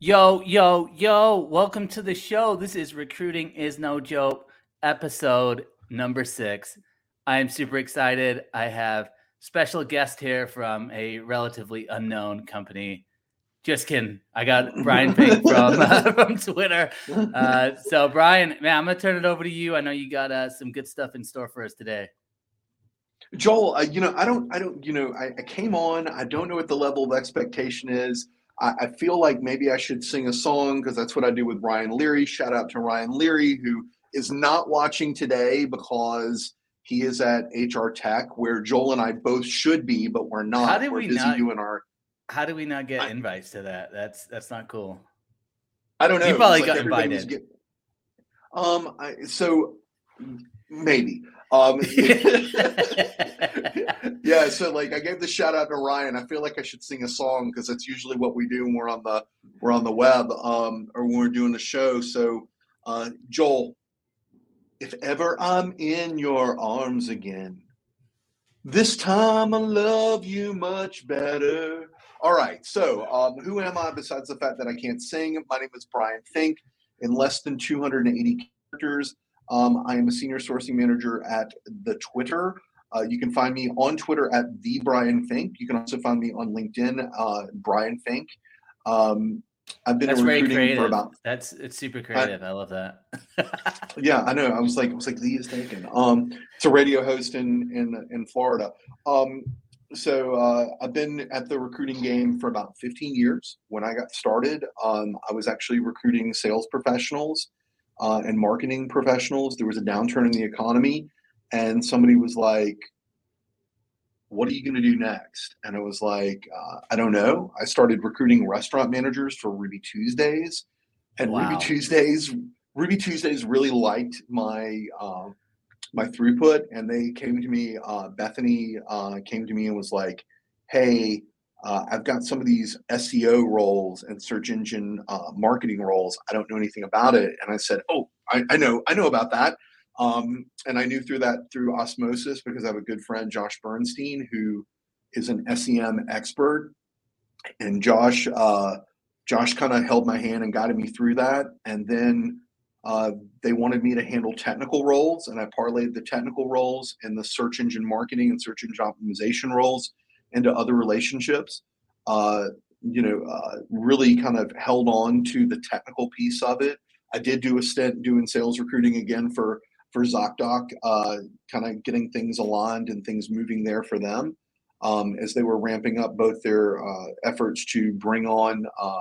Yo, yo, yo, welcome to the show. This is Recruiting is No Joke, episode number six. I am super excited. I have special guest here from a relatively unknown company. Just kidding. I got Brian Fink from uh, from Twitter. Uh, so, Brian, man, I'm gonna turn it over to you. I know you got uh, some good stuff in store for us today. Joel, uh, you know, I don't, I don't, you know, I, I, came on. I don't know what the level of expectation is. I, I feel like maybe I should sing a song because that's what I do with Ryan Leary. Shout out to Ryan Leary, who is not watching today because he is at HR Tech, where Joel and I both should be, but we're not. How did we're we busy not, doing our? How did we not get I, invites to that? That's that's not cool. I don't know. You probably like got invited. Get, um, I, so maybe. Um, yeah, so like I gave the shout out to Ryan. I feel like I should sing a song because that's usually what we do when we're on the we're on the web um, or when we're doing the show. So, uh, Joel, if ever I'm in your arms again, this time I love you much better. All right, so um, who am I besides the fact that I can't sing? My name is Brian Fink. In less than 280 characters, um, I am a senior sourcing manager at the Twitter. Uh, you can find me on Twitter at the Brian Fink. You can also find me on LinkedIn, uh, Brian Fink. Um, I've been That's recruiting for about. That's it's super creative. I, I love that. yeah, I know. I was like, I was like, Lee is taken. Um, it's a radio host in in in Florida. Um, so uh, I've been at the recruiting game for about 15 years. When I got started, um, I was actually recruiting sales professionals uh, and marketing professionals. There was a downturn in the economy, and somebody was like, "What are you going to do next?" And I was like, uh, "I don't know." I started recruiting restaurant managers for Ruby Tuesdays, and Wow. Ruby Tuesdays, Ruby Tuesdays really liked my um, my throughput, and they came to me. Uh, Bethany uh, came to me and was like, "Hey." Uh, I've got some of these SEO roles and search engine uh, marketing roles. I don't know anything about it. And I said, Oh, I, I know, I know about that. Um, and I knew through that through osmosis because I have a good friend, Josh Bernstein, who is an SEM expert. And Josh, uh, Josh kind of held my hand and guided me through that. And then uh, they wanted me to handle technical roles, and I parlayed the technical roles and the search engine marketing and search engine optimization roles into other relationships. Uh, you know, uh, really kind of held on to the technical piece of it. I did do a stint doing sales recruiting again for for ZocDoc, uh, kind of getting things aligned and things moving there for them um, as they were ramping up both their uh, efforts to bring on uh,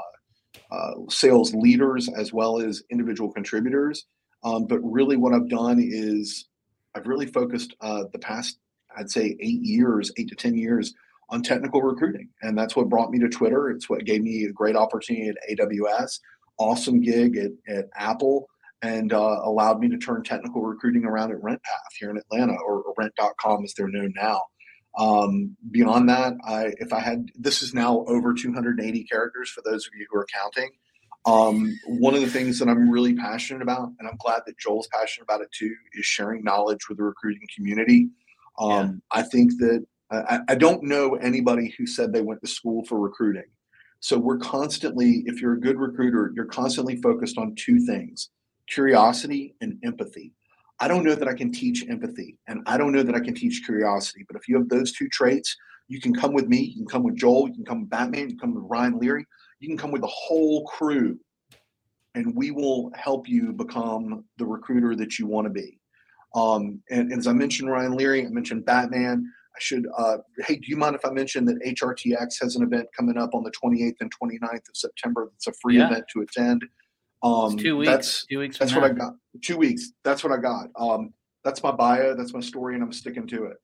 uh, sales leaders as well as individual contributors. Um, but really, what I've done is I've really focused uh, the past, I'd say, eight years, eight to 10 years on technical recruiting. And that's what brought me to Twitter. It's what gave me a great opportunity at AWS, awesome gig at, at Apple, and uh, allowed me to turn technical recruiting around at RentPath here in Atlanta, or, or Rent.com as they're known now. Um, beyond that, I if I had this is now over 280 characters for those of you who are counting. Um, one of the things that I'm really passionate about, and I'm glad that Joel's passionate about it too, is sharing knowledge with the recruiting community. Um, I think that I, I don't know anybody who said they went to school for recruiting. So we're constantly, if you're a good recruiter, you're constantly focused on two things curiosity and empathy. I don't know that I can teach empathy and I don't know that I can teach curiosity, but if you have those two traits, you can come with me, you can come with Joel, you can come with Batman, you can come with Ryan Leary, you can come with the whole crew, and we will help you become the recruiter that you want to be. Um, and, and as I mentioned Ryan Leary, I mentioned Batman. I should, uh, hey, do you mind if I mention that HRTX has an event coming up on the 28th and 29th of September? It's a free Yeah. event to attend. Um, It's two weeks. That's, two weeks. That's what I got. Two weeks. That's what I got. Um, that's my bio. That's my story, and I'm sticking to it.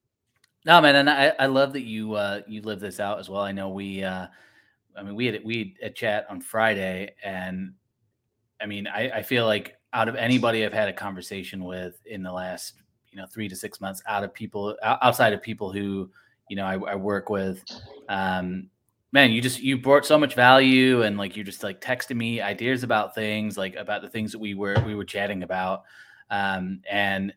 No, man, and I, I love that you uh you live this out as well. I know we uh I mean we had we had a chat on Friday and I mean I, I feel like out of anybody I've had a conversation with in the last, you know, three to six months, out of people outside of people who, you know, I, I work with, um, man, you just you brought so much value and like you just like texting me ideas about things, like about the things that we were we were chatting about. Um and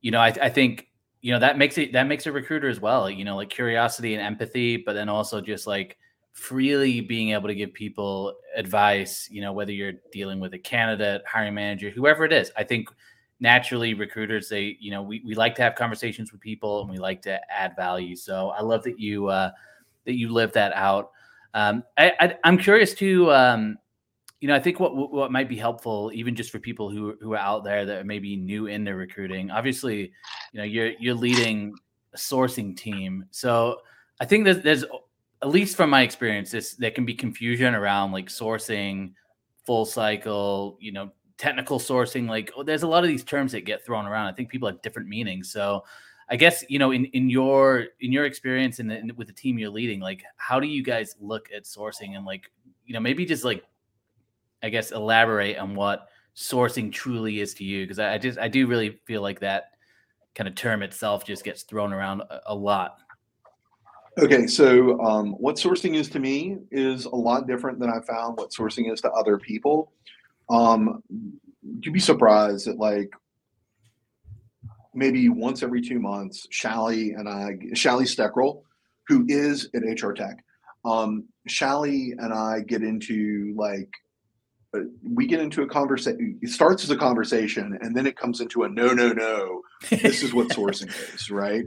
you know, I, I think you know that makes it that makes a recruiter as well you know like curiosity and empathy but then also just like freely being able to give people advice, you know, whether you're dealing with a candidate, hiring manager, whoever it is. I think naturally recruiters, they, you know, we, we like to have conversations with people and we like to add value. So I love that you, uh, that you live that out. Um, I, am curious to, um, you know, I think what what might be helpful, even just for people who who are out there that are maybe new in into recruiting. Obviously, you know, you're you're leading a sourcing team, so I think that there's at least from my experience, this there can be confusion around like sourcing, full cycle, you know, technical sourcing. Like, oh, there's a lot of these terms that get thrown around. I think people have different meanings. So, I guess you know, in in your in your experience and with the team you're leading, like, how do you guys look at sourcing and like, you know, maybe just like, I guess, elaborate on what sourcing truly is to you because I, I just I do really feel like that kind of term itself just gets thrown around a, a lot. Okay, so um, what sourcing is to me is a lot different than I found what sourcing is to other people. Um, you'd be surprised that like maybe once every two months, Shally and I, Shally Steckerl, who is at HR Tech, um, Shally and I get into like uh, we get into a conversation. It starts as a conversation, and then it comes into a no, no, no. This is what sourcing is, right?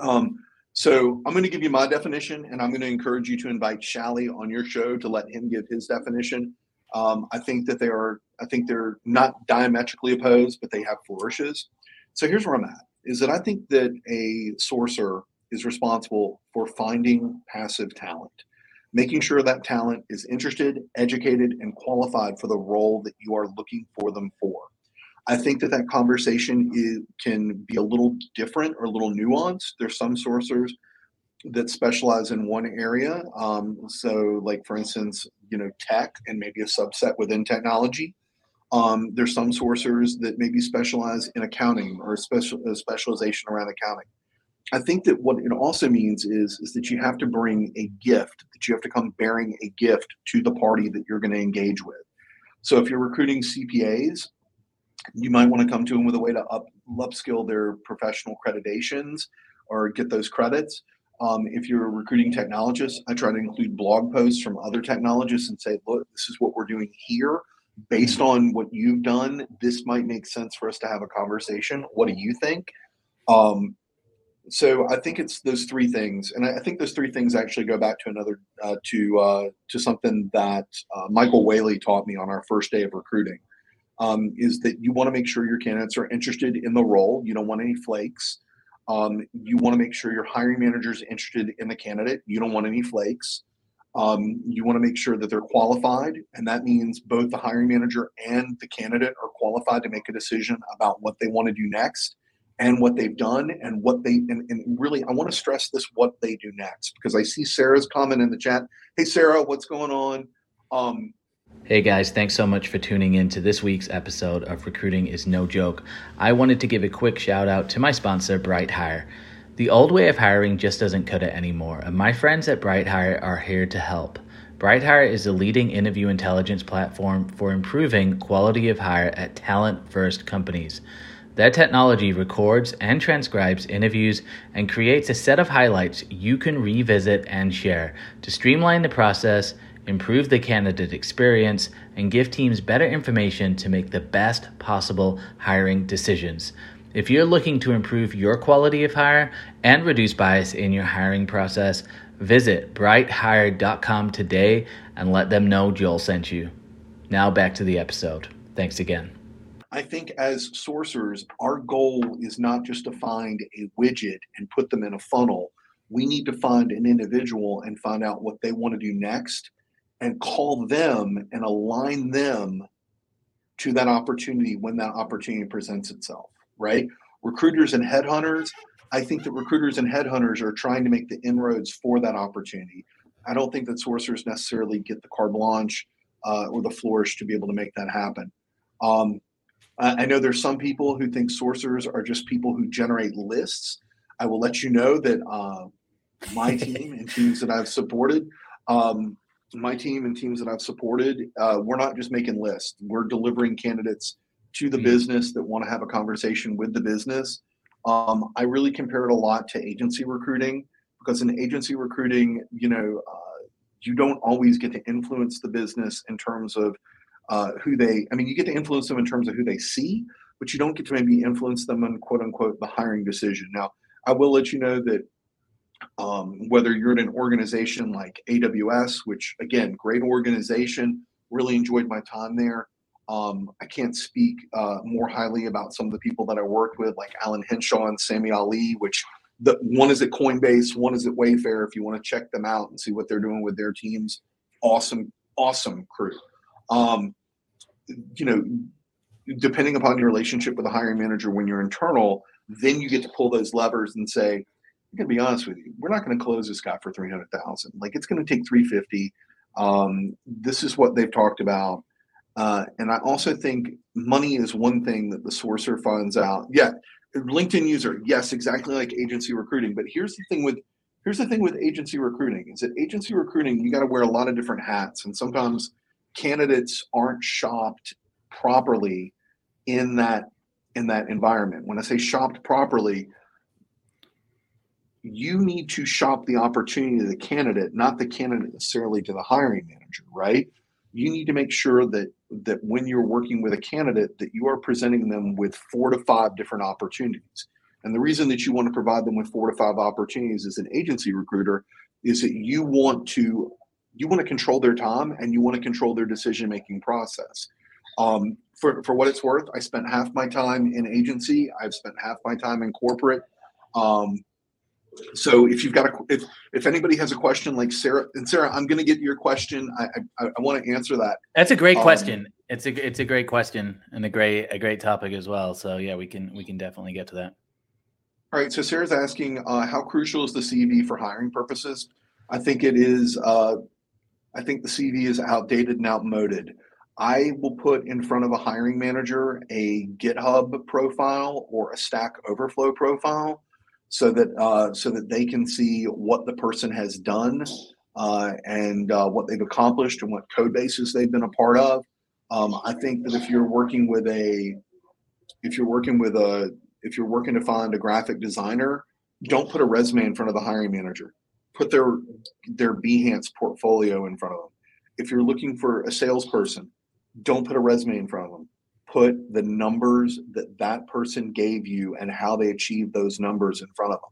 Um, so I'm going to give you my definition, and I'm going to encourage you to invite Shally on your show to let him give his definition. Um, I think that they are. I think they're not diametrically opposed, but they have flourishes. So here's where I'm at: is that I think that a sourcer is responsible for finding passive talent, making sure that talent is interested, educated, and qualified for the role that you are looking for them for. I think that that conversation is, can be a little different or a little nuanced. There's some sourcers that specialize in one area. Um, so, like for instance, you know, tech and maybe a subset within technology. Um, there's some sourcers that maybe specialize in accounting or special specialization around accounting. I think that what it also means is is that you have to bring a gift, that you have to come bearing a gift to the party that you're going to engage with. So if you're recruiting CPAs, you might want to come to them with a way to up upskill their professional accreditations or get those credits. Um, if you're recruiting technologists, I try to include blog posts from other technologists and say, look, this is what we're doing here. Based on what you've done, this might make sense for us to have a conversation. What do you think? Um, so I think it's those three things, and I think those three things actually go back to another uh, to uh, to something that uh, Michael Whaley taught me on our first day of recruiting um, is that you want to make sure your candidates are interested in the role. You don't want any flakes. Um, you want to make sure your hiring manager is interested in the candidate. You don't want any flakes. Um, you want to make sure that they're qualified, and that means both the hiring manager and the candidate are qualified to make a decision about what they want to do next and what they've done and what they and, and really I want to stress this what they do next because I see Sarah's comment in the chat. Hey Sarah, what's going on? Um, Hey guys, thanks so much for tuning in to this week's episode of Recruiting is No Joke. I wanted to give a quick shout out to my sponsor, BrightHire. The old way of hiring just doesn't cut it anymore, and my friends at BrightHire are here to help. BrightHire is the leading interview intelligence platform for improving quality of hire at talent first companies. Their technology records and transcribes interviews and creates a set of highlights you can revisit and share to streamline the process improve the candidate experience, and give teams better information to make the best possible hiring decisions. If you're looking to improve your quality of hire and reduce bias in your hiring process, visit brighthire.com today and let them know Joel sent you. Now back to the episode. Thanks again. I think as sourcers, our goal is not just to find a widget and put them in a funnel. We need to find an individual and find out what they want to do next and call them and align them to that opportunity when that opportunity presents itself, right? Recruiters and headhunters, I think that recruiters and headhunters are trying to make the inroads for that opportunity. I don't think that sourcers necessarily get the carte blanche uh, or the flourish to be able to make that happen. Um, I know there's some people who think sourcers are just people who generate lists. I will let you know that uh, my team and teams that I've supported um, my team and teams that I've supported, uh, we're not just making lists. We're delivering candidates to the mm-hmm. business that want to have a conversation with the business. Um, I really compare it a lot to agency recruiting because in agency recruiting, you know, uh, you don't always get to influence the business in terms of uh, who they. I mean, you get to influence them in terms of who they see, but you don't get to maybe influence them on quote unquote the hiring decision. Now, I will let you know that um, whether you're in an organization like AWS, which again, great organization, really enjoyed my time there. Um, I can't speak uh, more highly about some of the people that I worked with, like Alan Henshaw and Sammy Ali, which the one is at Coinbase, one is at Wayfair. If you want to check them out and see what they're doing with their teams, awesome, awesome crew. Um, you know, depending upon your relationship with the hiring manager when you're internal, then you get to pull those levers and say, I'm gonna be honest with you, we're not gonna close this guy for 300,000. Like it's gonna take 350. Um, this is what they've talked about. Uh, and I also think money is one thing that the sourcer finds out. Yeah, LinkedIn user, yes, exactly like agency recruiting. But here's the thing with here's the thing with agency recruiting is that agency recruiting you got to wear a lot of different hats, and sometimes candidates aren't shopped properly in that in that environment. When I say shopped properly, you need to shop the opportunity to the candidate, not the candidate necessarily to the hiring manager, right? You need to make sure that that when you're working with a candidate that you are presenting them with four to five different opportunities. And the reason that you want to provide them with four to five opportunities as an agency recruiter is that you want to you want to control their time and you want to control their decision making process. Um, for, for what it's worth, I spent half my time in agency. I've spent half my time in corporate. Um, so if you've got a if if anybody has a question like sarah and sarah i'm going to get your question. I i, I want to answer that. That's a great um, question. It's a it's a great question and a great a great topic as well. So yeah we can we can definitely get to that. All right so sarah's asking uh, how crucial is the cv for hiring purposes? I think it is uh, i think the cv is outdated and outmoded. I will put in front of a hiring manager a GitHub profile or a Stack Overflow profile so that uh, so that they can see what the person has done uh, and uh, what they've accomplished and what code bases they've been a part of. Um, I think that if you're working with a if you're working with a if you're working to find a graphic designer, don't put a resume in front of the hiring manager. Put their their Behance portfolio in front of them. If you're looking for a salesperson, don't put a resume in front of them put the numbers that that person gave you and how they achieved those numbers in front of them.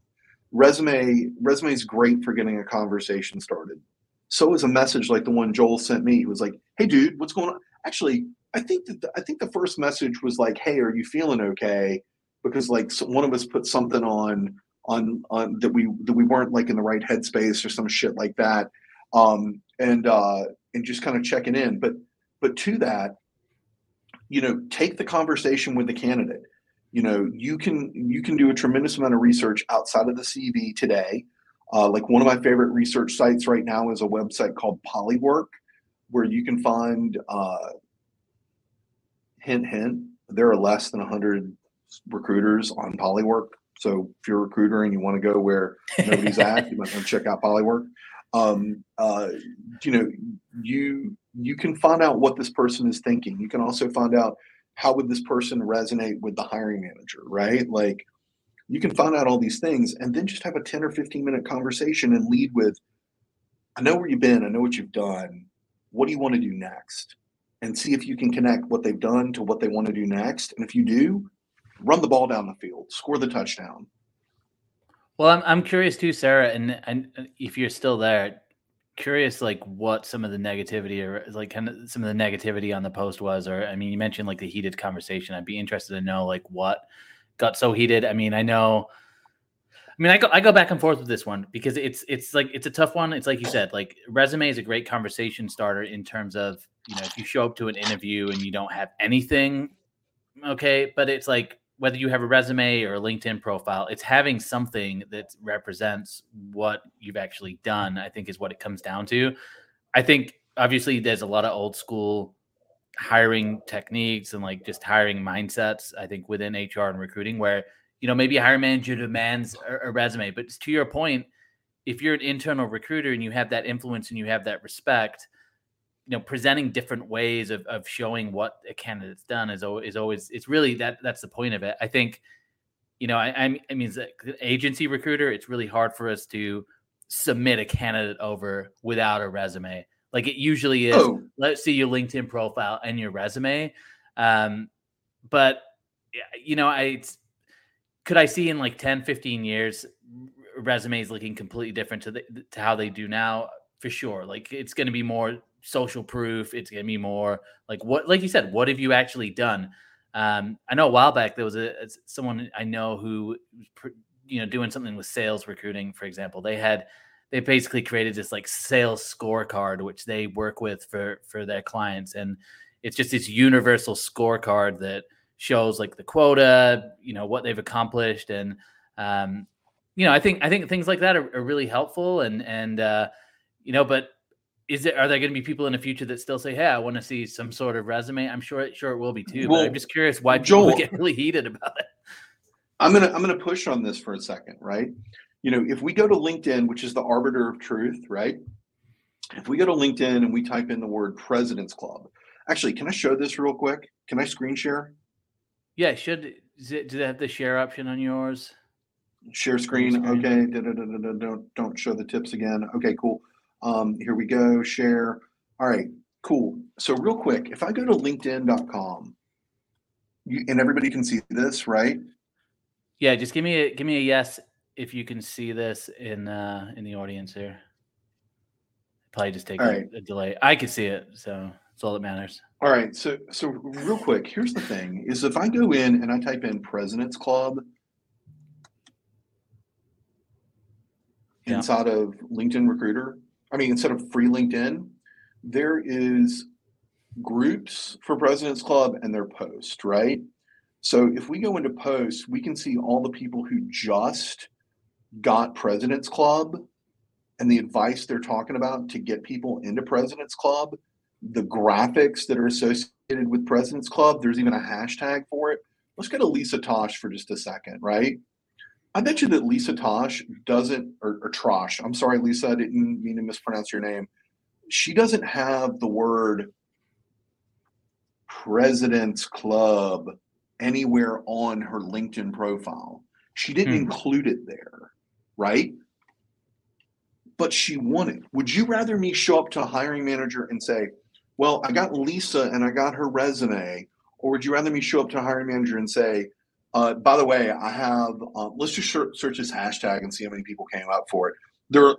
Resume resume is great for getting a conversation started. So is a message like the one Joel sent me. He was like, "Hey, dude, what's going on?" Actually, I think that the, I think the first message was like, "Hey, are you feeling okay?" Because like one of us put something on on on that we that we weren't like in the right headspace or some shit like that, um, and uh, and just kind of checking in. But but to that, you know take the conversation with the candidate. You know you can you can do a tremendous amount of research outside of the cv today. Uh, like one of my favorite research sites right now is a website called polywork where you can find uh, hint hint there are less than 100 recruiters on polywork. So if you're a recruiter and you want to go where nobody's at you might want to check out polywork um, uh, you know you you can find out what this person is thinking. You can also find out how would this person resonate with the hiring manager, right? Like you can find out all these things and then just have a 10 or 15 minute conversation and lead with I know where you've been, I know what you've done. What do you want to do next? And see if you can connect what they've done to what they want to do next. And if you do, run the ball down the field, score the touchdown. Well, I'm I'm curious too, Sarah, and and uh, if you're still there, curious like what some of the negativity or like kind of some of the negativity on the post was or i mean you mentioned like the heated conversation. I'd be interested to know like what got so heated. I mean i know i mean i go i go back and forth with this one because it's it's like it's a tough one. It's like you said like resume is a great conversation starter in terms of you know if you show up to an interview and you don't have anything okay but it's like whether you have a resume or a LinkedIn profile, it's having something that represents what you've actually done, I think is what it comes down to. I think obviously there's a lot of old school hiring techniques and like just hiring mindsets, I think within HR and recruiting where, you know, maybe a hiring manager demands a, a resume, but to your point, if you're an internal recruiter and you have that influence and you have that respect, you know presenting different ways of, of showing what a candidate's done is always, is always it's really that that's the point of it i think you know i i mean as an agency recruiter it's really hard for us to submit a candidate over without a resume. Like it usually is. Oh. Let's see your LinkedIn profile and your resume. Um, but you know, I could I see in like 10, 15 years resumes looking completely different to the, to how they do now for sure. Like it's going to be more social proof. It's going to be more like what, like you said, what have you actually done? Um, I know a while back there was a someone I know who, you know, doing something with sales recruiting, for example. They had they basically created this like sales scorecard which they work with for for their clients, and it's just this universal scorecard that shows like the quota, you know, what they've accomplished, and um, you know, I think I think things like that are, are really helpful, and and uh, you know, but is it are there going to be people in the future that still say hey i want to see some sort of resume i'm sure sure it will be too well, but i'm just curious why people Joel, get really heated about it. I'm gonna i'm gonna push on this for a second right? You know if we go to linkedin which is the arbiter of truth right? If we go to linkedin and we type in the word president's club actually can i show this real quick? Can i screen share? Yeah should it, do they have the share option on yours? Share screen, screen. okay don't don't show the tips again. Okay cool um, here we go, share. All right, cool. So real quick, if I go to linkedin.com, you, and everybody can see this, right? Yeah, just give me a give me a yes if you can see this in uh in the audience here. Probably just take a, right. a delay. I can see it, so it's all that matters. All right. So so real quick, here's the thing: is if I go in and I type in President's Club yeah. inside of LinkedIn Recruiter, I mean, instead of free LinkedIn, there is groups for President's Club and their post, right? So if we go into posts, we can see all the people who just got President's Club and the advice they're talking about to get people into President's Club, the graphics that are associated with President's Club. There's even a hashtag for it. Let's go to Lisa Tosh for just a second, right? I bet you that Lisa Tosh doesn't, or, or Trosh, I'm sorry, Lisa, I didn't mean to mispronounce your name. She doesn't have the word President's Club anywhere on her LinkedIn profile. She didn't hmm. include it there, right? But she wanted. Would you rather me show up to a hiring manager and say, Well, I got Lisa and I got her resume? Or would you rather me show up to a hiring manager and say, uh, by the way, I have. Um, let's just search this hashtag and see how many people came up for it. There,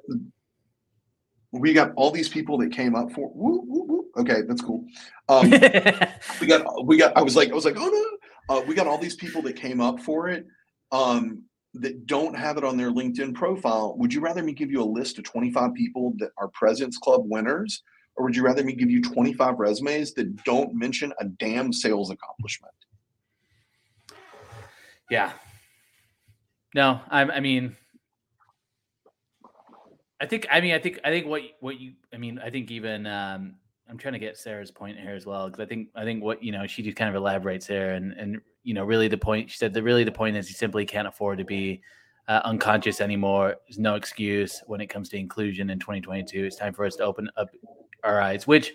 we got all these people that came up for. Woo, woo, woo. Okay, that's cool. Um, we got. We got. I was like. I was like. Oh no. Uh, we got all these people that came up for it. Um, that don't have it on their LinkedIn profile. Would you rather me give you a list of 25 people that are President's Club winners, or would you rather me give you 25 resumes that don't mention a damn sales accomplishment? Yeah. No, I, I mean, I think, I mean, I think, I think what, what you, I mean, I think even, um, I'm trying to get Sarah's point here as well because I think I think what you know she just kind of elaborates there and and you know really the point she said that really the point is you simply can't afford to be uh, unconscious anymore. There's no excuse when it comes to inclusion in 2022. It's time for us to open up our eyes, which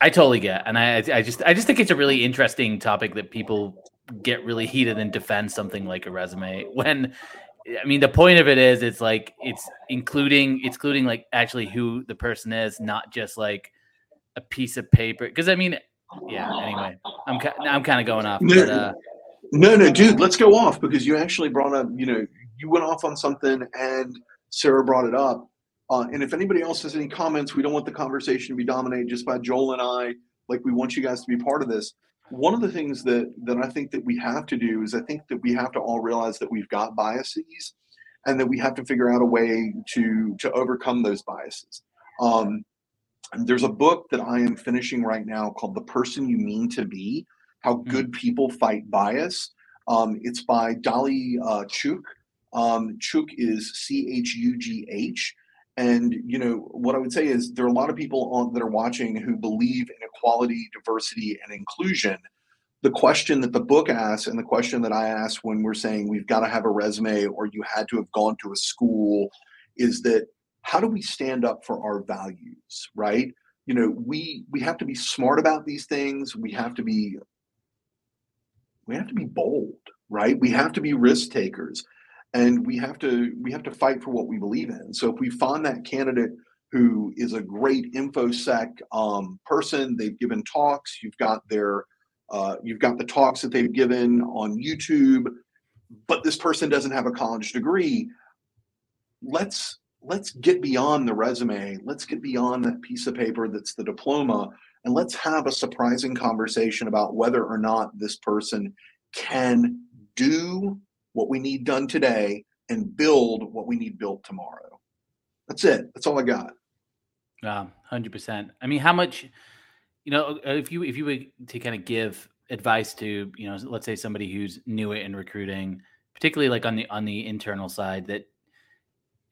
I totally get, and I I just I just think it's a really interesting topic that people get really heated and defend something like a resume when I mean the point of it is it's like it's including it's including like actually who the person is, not just like a piece of paper. Because I mean, yeah. Anyway, I'm I'm kind of going off. No, but, uh, no, no, dude, let's go off because you actually brought up. You know, you went off on something, and Sarah brought it up. Uh, and if anybody else has any comments, we don't want the conversation to be dominated just by Joel and I. Like we want you guys to be part of this. One of the things that that I think that we have to do is I think that we have to all realize that we've got biases, and that we have to figure out a way to to overcome those biases. Um, there's a book that I am finishing right now called "The Person You Mean to Be: How hmm. Good People Fight Bias." Um, it's by Dolly uh, Chugh. Um, Chugh is C H U G H and you know what I would say is there are a lot of people on, that are watching who believe in equality, diversity, and inclusion. The question that the book asks, and the question that I ask when we're saying we've got to have a resume or you had to have gone to a school, is that how do we stand up for our values, right? You know, we we have to be smart about these things. We have to be we have to be bold, right? We have to be risk takers and we have to we have to fight for what we believe in. So if we find that candidate who is a great infosec um, person, they've given talks, you've got their uh, you've got the talks that they've given on YouTube, but this person doesn't have a college degree. Let's let's get beyond the resume. Let's get beyond that piece of paper that's the diploma, and let's have a surprising conversation about whether or not this person can do what we need done today and build what we need built tomorrow. That's it. That's all I got. Um, hundred percent. I mean, how much, you know, uh, if you if you were to kind of give advice to, you know, let's say somebody who's new in recruiting, particularly like on the on the internal side, that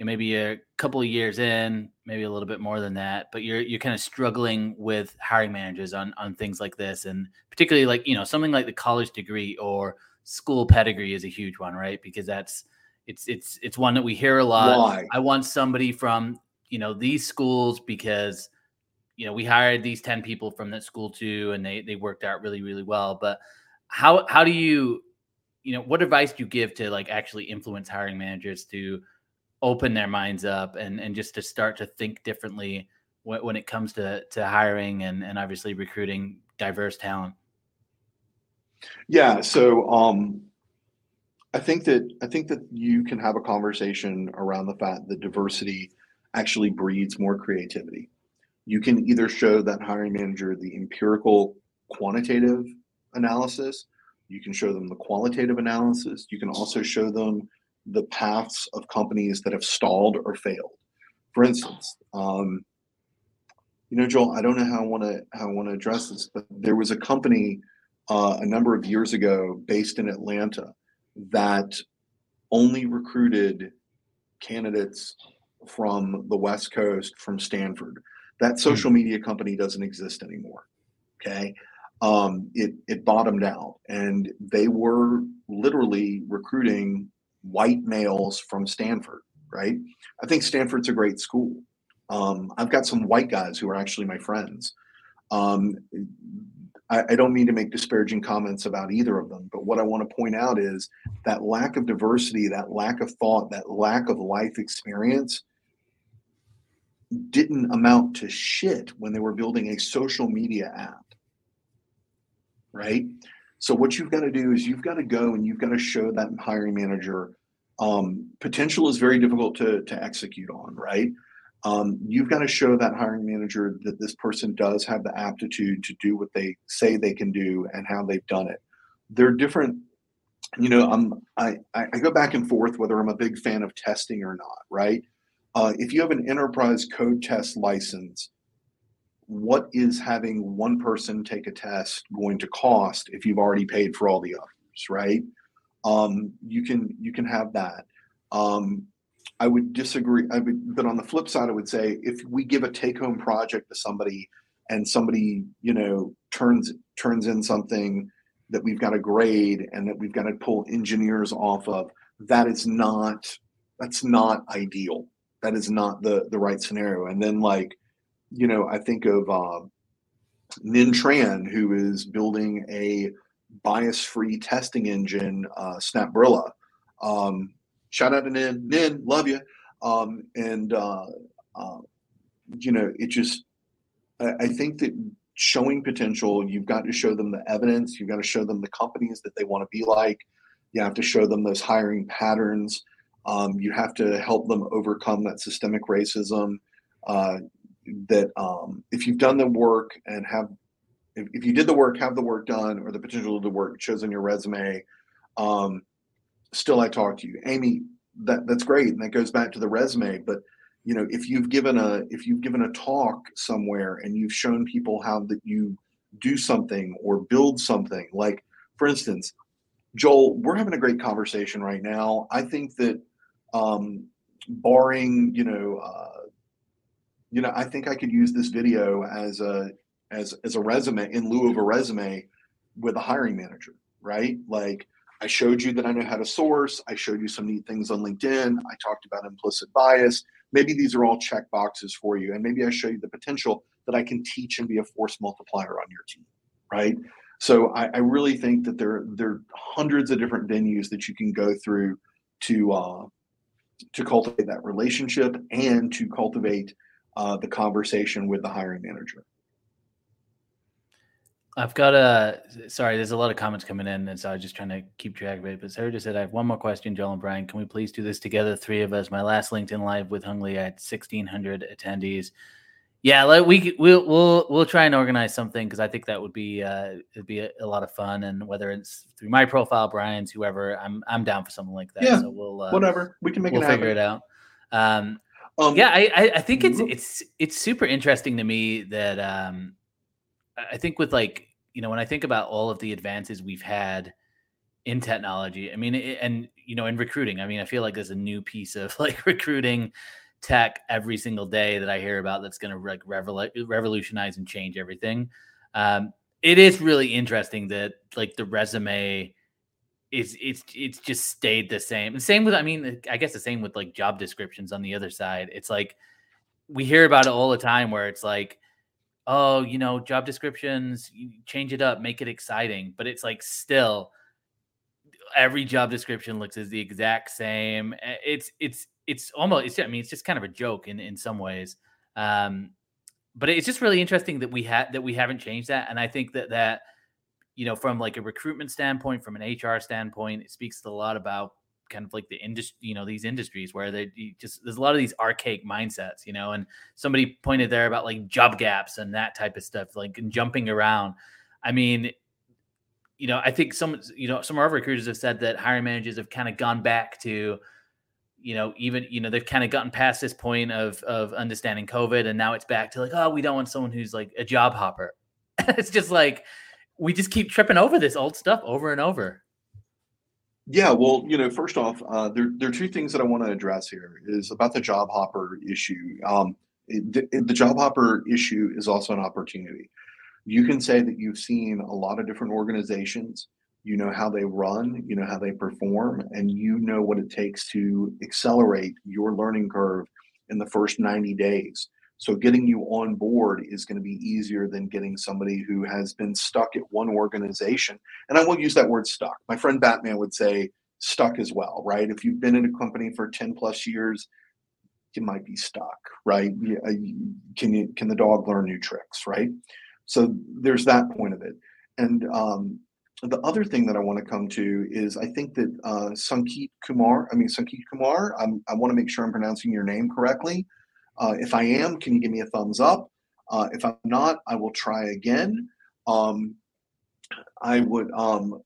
maybe a couple of years in, maybe a little bit more than that, but you're you're kind of struggling with hiring managers on on things like this, and particularly like you know something like the college degree or school pedigree is a huge one, right? Because that's it's it's it's one that we hear a lot. Why? I want somebody from you know these schools because you know we hired these 10 people from that school too and they they worked out really really well but how how do you you know what advice do you give to like actually influence hiring managers to open their minds up and and just to start to think differently when, when it comes to to hiring and and obviously recruiting diverse talent Yeah, so um, I think that I think that you can have a conversation around the fact that diversity actually breeds more creativity. You can either show that hiring manager the empirical quantitative analysis, you can show them the qualitative analysis, you can also show them the paths of companies that have stalled or failed. For instance, um, you know, Joel, I don't know how I want to how I want to address this, but there was a company uh, a number of years ago based in Atlanta that only recruited candidates from the West Coast from Stanford. That social media company doesn't exist anymore. Okay. Um, it, it bottomed out and they were literally recruiting white males from Stanford, right? I think Stanford's a great school. Um, I've got some white guys who are actually my friends. Um, I, I don't mean to make disparaging comments about either of them, but what I want to point out is that lack of diversity, that lack of thought, that lack of life experience didn't amount to shit when they were building a social media app. Right? So what you've got to do is you've got to go and you've got to show that hiring manager um, potential is very difficult to, to execute on, right? Um, you've got to show that hiring manager that this person does have the aptitude to do what they say they can do and how they've done it. They're different. You know, I'm, I, I go back and forth whether I'm a big fan of testing or not, right? Uh, if you have an enterprise code test license, what is having one person take a test going to cost if you've already paid for all the others, right? Um, you can you can have that. Um, I would disagree. I would, but on the flip side, I would say if we give a take-home project to somebody and somebody, you know, turns turns in something that we've got to grade and that we've got to pull engineers off of, that is not that's not ideal. That is not the the right scenario. And then like, you know, I think of uh, Ninh Tran, who is building a bias-free testing engine, uh, Snapbrilla. Um, shout out to Nin, Nin, love you. Um, and uh, uh, you know, it just, I, I think that showing potential, you've got to show them the evidence. You've got to show them the companies that they want to be like. You have to show them those hiring patterns. Um, you have to help them overcome that systemic racism. Uh, that um, if you've done the work and have, if, if, you did the work, have the work done, or the potential of the work shows your resume, um, still I talk to you. Amy, that that's great. And that goes back to the resume. But you know, if you've given a if you've given a talk somewhere and you've shown people how that you do something or build something, like for instance, Joel, we're having a great conversation right now. I think that um barring, you know, uh, you know, I think I could use this video as a as as a resume in lieu of a resume with a hiring manager, right? Like I showed you that I know how to source. I showed you some neat things on LinkedIn. I talked about implicit bias. Maybe these are all check boxes for you. And maybe I show you the potential that I can teach and be a force multiplier on your team, right? So I, I really think that there, there are hundreds of different venues that you can go through to uh, to cultivate that relationship and to cultivate uh, the conversation with the hiring manager. I've got a sorry. There's a lot of comments coming in, and so I was just trying to keep track of it. But Sarah just said, "I have one more question, Joel and Brian. Can we please do this together, three of us? My last LinkedIn live with Hung Lee, I had 1,600 attendees. Yeah, like we we'll we'll we'll try and organize something because I think that would be uh, it'd be a, a, lot of fun. And whether it's through my profile, Brian's, whoever, I'm I'm down for something like that. Yeah, so we'll uh, whatever we can make we'll it figure it out. Um, um, yeah, I, I I think it's it's it's super interesting to me that um, I think with like you know when I think about all of the advances we've had in technology, I mean, it, and you know, in recruiting, I mean, I feel like there's a new piece of like recruiting tech every single day that I hear about that's going to like revol- revolutionize and change everything. Um, it is really interesting that like the resume is it's it's just stayed the same. And same with I mean, I guess the same with like job descriptions on the other side. It's like we hear about it all the time where it's like oh, you know, job descriptions, change it up, make it exciting. But it's like still every job description looks as the exact same. It's it's it's almost it's I mean it's just kind of a joke in in some ways. Um, but it's just really interesting that we had that we haven't changed that, and I think that that you know from like a recruitment standpoint, from an HR standpoint, it speaks a lot about kind of like the industry, you know, these industries where they just there's a lot of these archaic mindsets, you know. And somebody pointed there about like job gaps and that type of stuff, like and jumping around. I mean, you know, I think some, you know, some of our recruiters have said that hiring managers have kind of gone back to, you know, even you know they've kind of gotten past this point of of understanding COVID, and now it's back to like, oh, we don't want someone who's like a job hopper. it's just like we just keep tripping over this old stuff over and over. Yeah, well, you know, first off, uh, there, there are two things that I want to address here is about the job hopper issue. Um, the, the job hopper issue is also an opportunity. You can say that you've seen a lot of different organizations, you know how they run, you know how they perform, and you know what it takes to accelerate your learning curve in the first 90 days. So getting you on board is going to be easier than getting somebody who has been stuck at one organization. And I will use that word stuck. My friend Batman would say stuck as well, right? If you've been in a company for 10 plus years, you might be stuck, right? Uh, can you can the dog learn new tricks, right? So there's that point of it. And um, the other thing that I want to come to is I think that uh, Sankeet Kumar, I mean Sankeet Kumar, I'm, i want to make sure I'm pronouncing your name correctly. Uh, if I am, can you give me a thumbs up? Uh, if I'm not, I will try again. Um, I would um,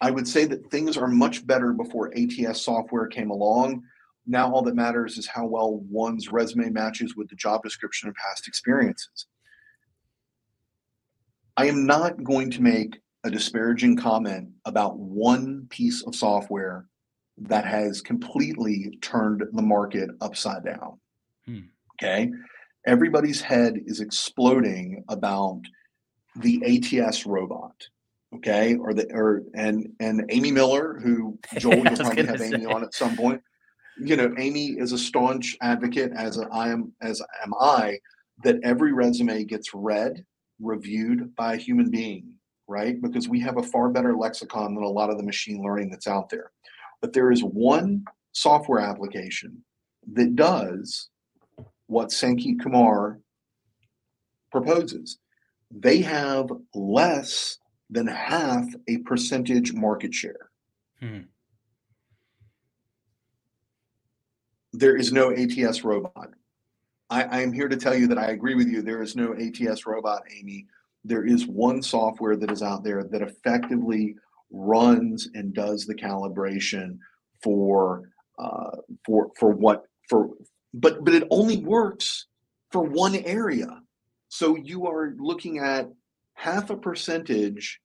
I would say that things are much better before ATS software came along. Now all that matters is how well one's resume matches with the job description and past experiences. I am not going to make a disparaging comment about one piece of software that has completely turned the market upside down. Hmm. Okay. Everybody's head is exploding about the ATS robot. Okay. Or the, or, and, and Amy Miller, who Joel, you'll probably have say. Amy on at some point. You know, Amy is a staunch advocate, as I am, as am I, that every resume gets read, reviewed by a human being, right? Because we have a far better lexicon than a lot of the machine learning that's out there. But there is one software application that does what Sankeet Kumar proposes. They have less than half a percentage market share. Hmm. There is no ATS robot. I, I am here to tell you that I agree with you. There is no ATS robot, Amy. There is one software that is out there that effectively runs and does the calibration for uh, for for what for but but it only works for one area. So you are looking at half a percentage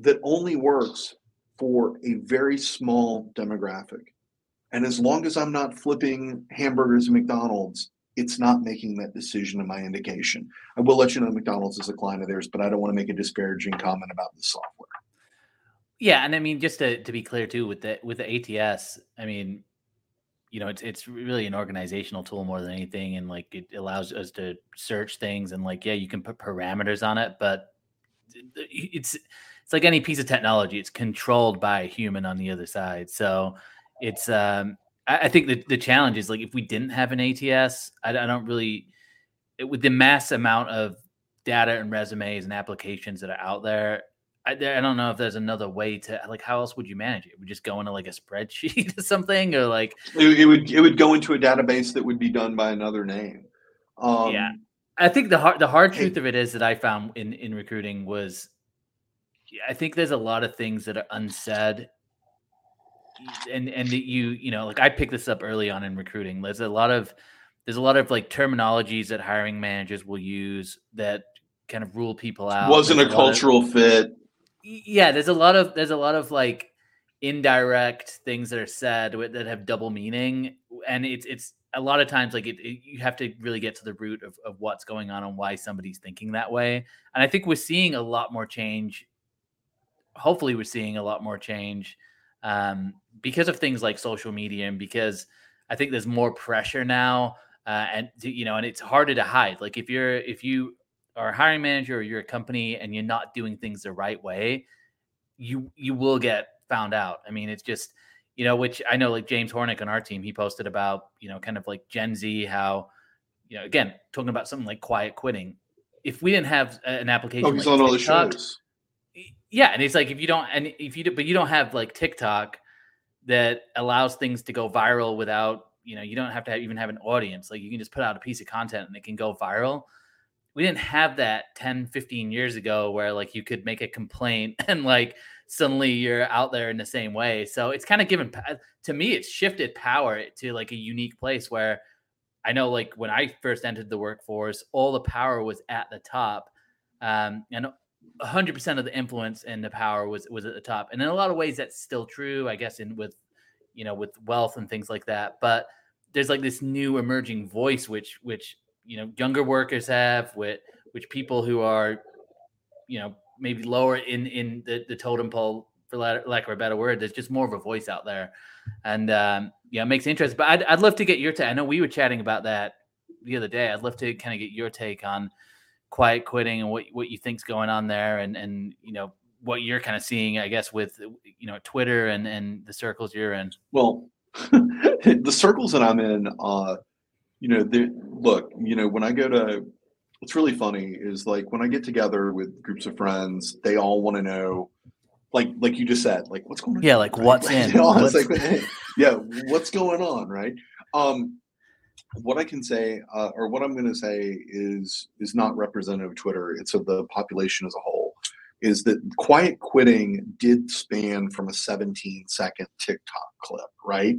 that only works for a very small demographic. And as long as I'm not flipping hamburgers at McDonald's, it's not making that decision in my indication. I will let you know McDonald's is a client of theirs, but I don't want to make a disparaging comment about the software. Yeah, and I mean just to, to be clear too with the with the ATS, I mean you know, it's it's really an organizational tool more than anything, and like it allows us to search things and like yeah, you can put parameters on it, but it's it's like any piece of technology, it's controlled by a human on the other side. So it's um I, I think the the challenge is like if we didn't have an ATS, I, I don't really it, with the mass amount of data and resumes and applications that are out there. I, I don't know if there's another way to like how else would you manage it? Would just go into like a spreadsheet or something, or like it, it would it would go into a database that would be done by another name. Um, yeah, I think the hard the hard truth of it is that I found in in recruiting was I think there's a lot of things that are unsaid and and that you you know like I picked this up early on in recruiting. There's a lot of there's a lot of like terminologies that hiring managers will use that kind of rule people out. Wasn't there's a, a cultural of, fit. Yeah, there's a lot of there's a lot of like indirect things that are said that have double meaning, and it's it's a lot of times like it, it, you have to really get to the root of, of what's going on and why somebody's thinking that way. And I think we're seeing a lot more change. Hopefully, we're seeing a lot more change um, because of things like social media and because I think there's more pressure now. Uh, and you know, and it's harder to hide. Like if you're if you are a hiring manager or you're a company and you're not doing things the right way, you you will get found out. I mean, it's just you know, which I know like James Hornick on our team, he posted about you know, kind of like Gen Z, how you know, again talking about something like quiet quitting. If we didn't have an application, he's like on all the shows yeah, and it's like if you don't, and if you do, but you don't have like TikTok that allows things to go viral without, you know, you don't have to have, even have an audience. Like you can just put out a piece of content and it can go viral. We didn't have that 10, 15 years ago where like you could make a complaint and like suddenly you're out there in the same way. So it's kind of given to me, it's shifted power to like a unique place where I know like when I first entered the workforce, all the power was at the top. Um, and 100% of the influence and the power was was at the top and in a lot of ways that's still true i guess in with you know with wealth and things like that but there's like this new emerging voice which which you know younger workers have with which people who are you know maybe lower in in the, the totem pole for lack of a better word there's just more of a voice out there. And um yeah it makes interest. But I'd, I'd love to get your take i know we were chatting about that the other day. I'd love to kind of get your take on quiet quitting and what what you think's going on there, and and you know what you're kind of seeing, I guess, with you know Twitter and and the circles you're in. Well, the circles that I'm in, uh, you know, look, you know, when I go to, what's really funny is like when I get together with groups of friends, they all want to know, like like you just said, like what's going on? Yeah, like right? what's in? what's... Like, yeah, what's going on, right? Um, what I can say, uh, or what I'm going to say, is is not representative of Twitter. It's of the population as a whole. Is that quiet quitting did span from a 17 second TikTok clip, right?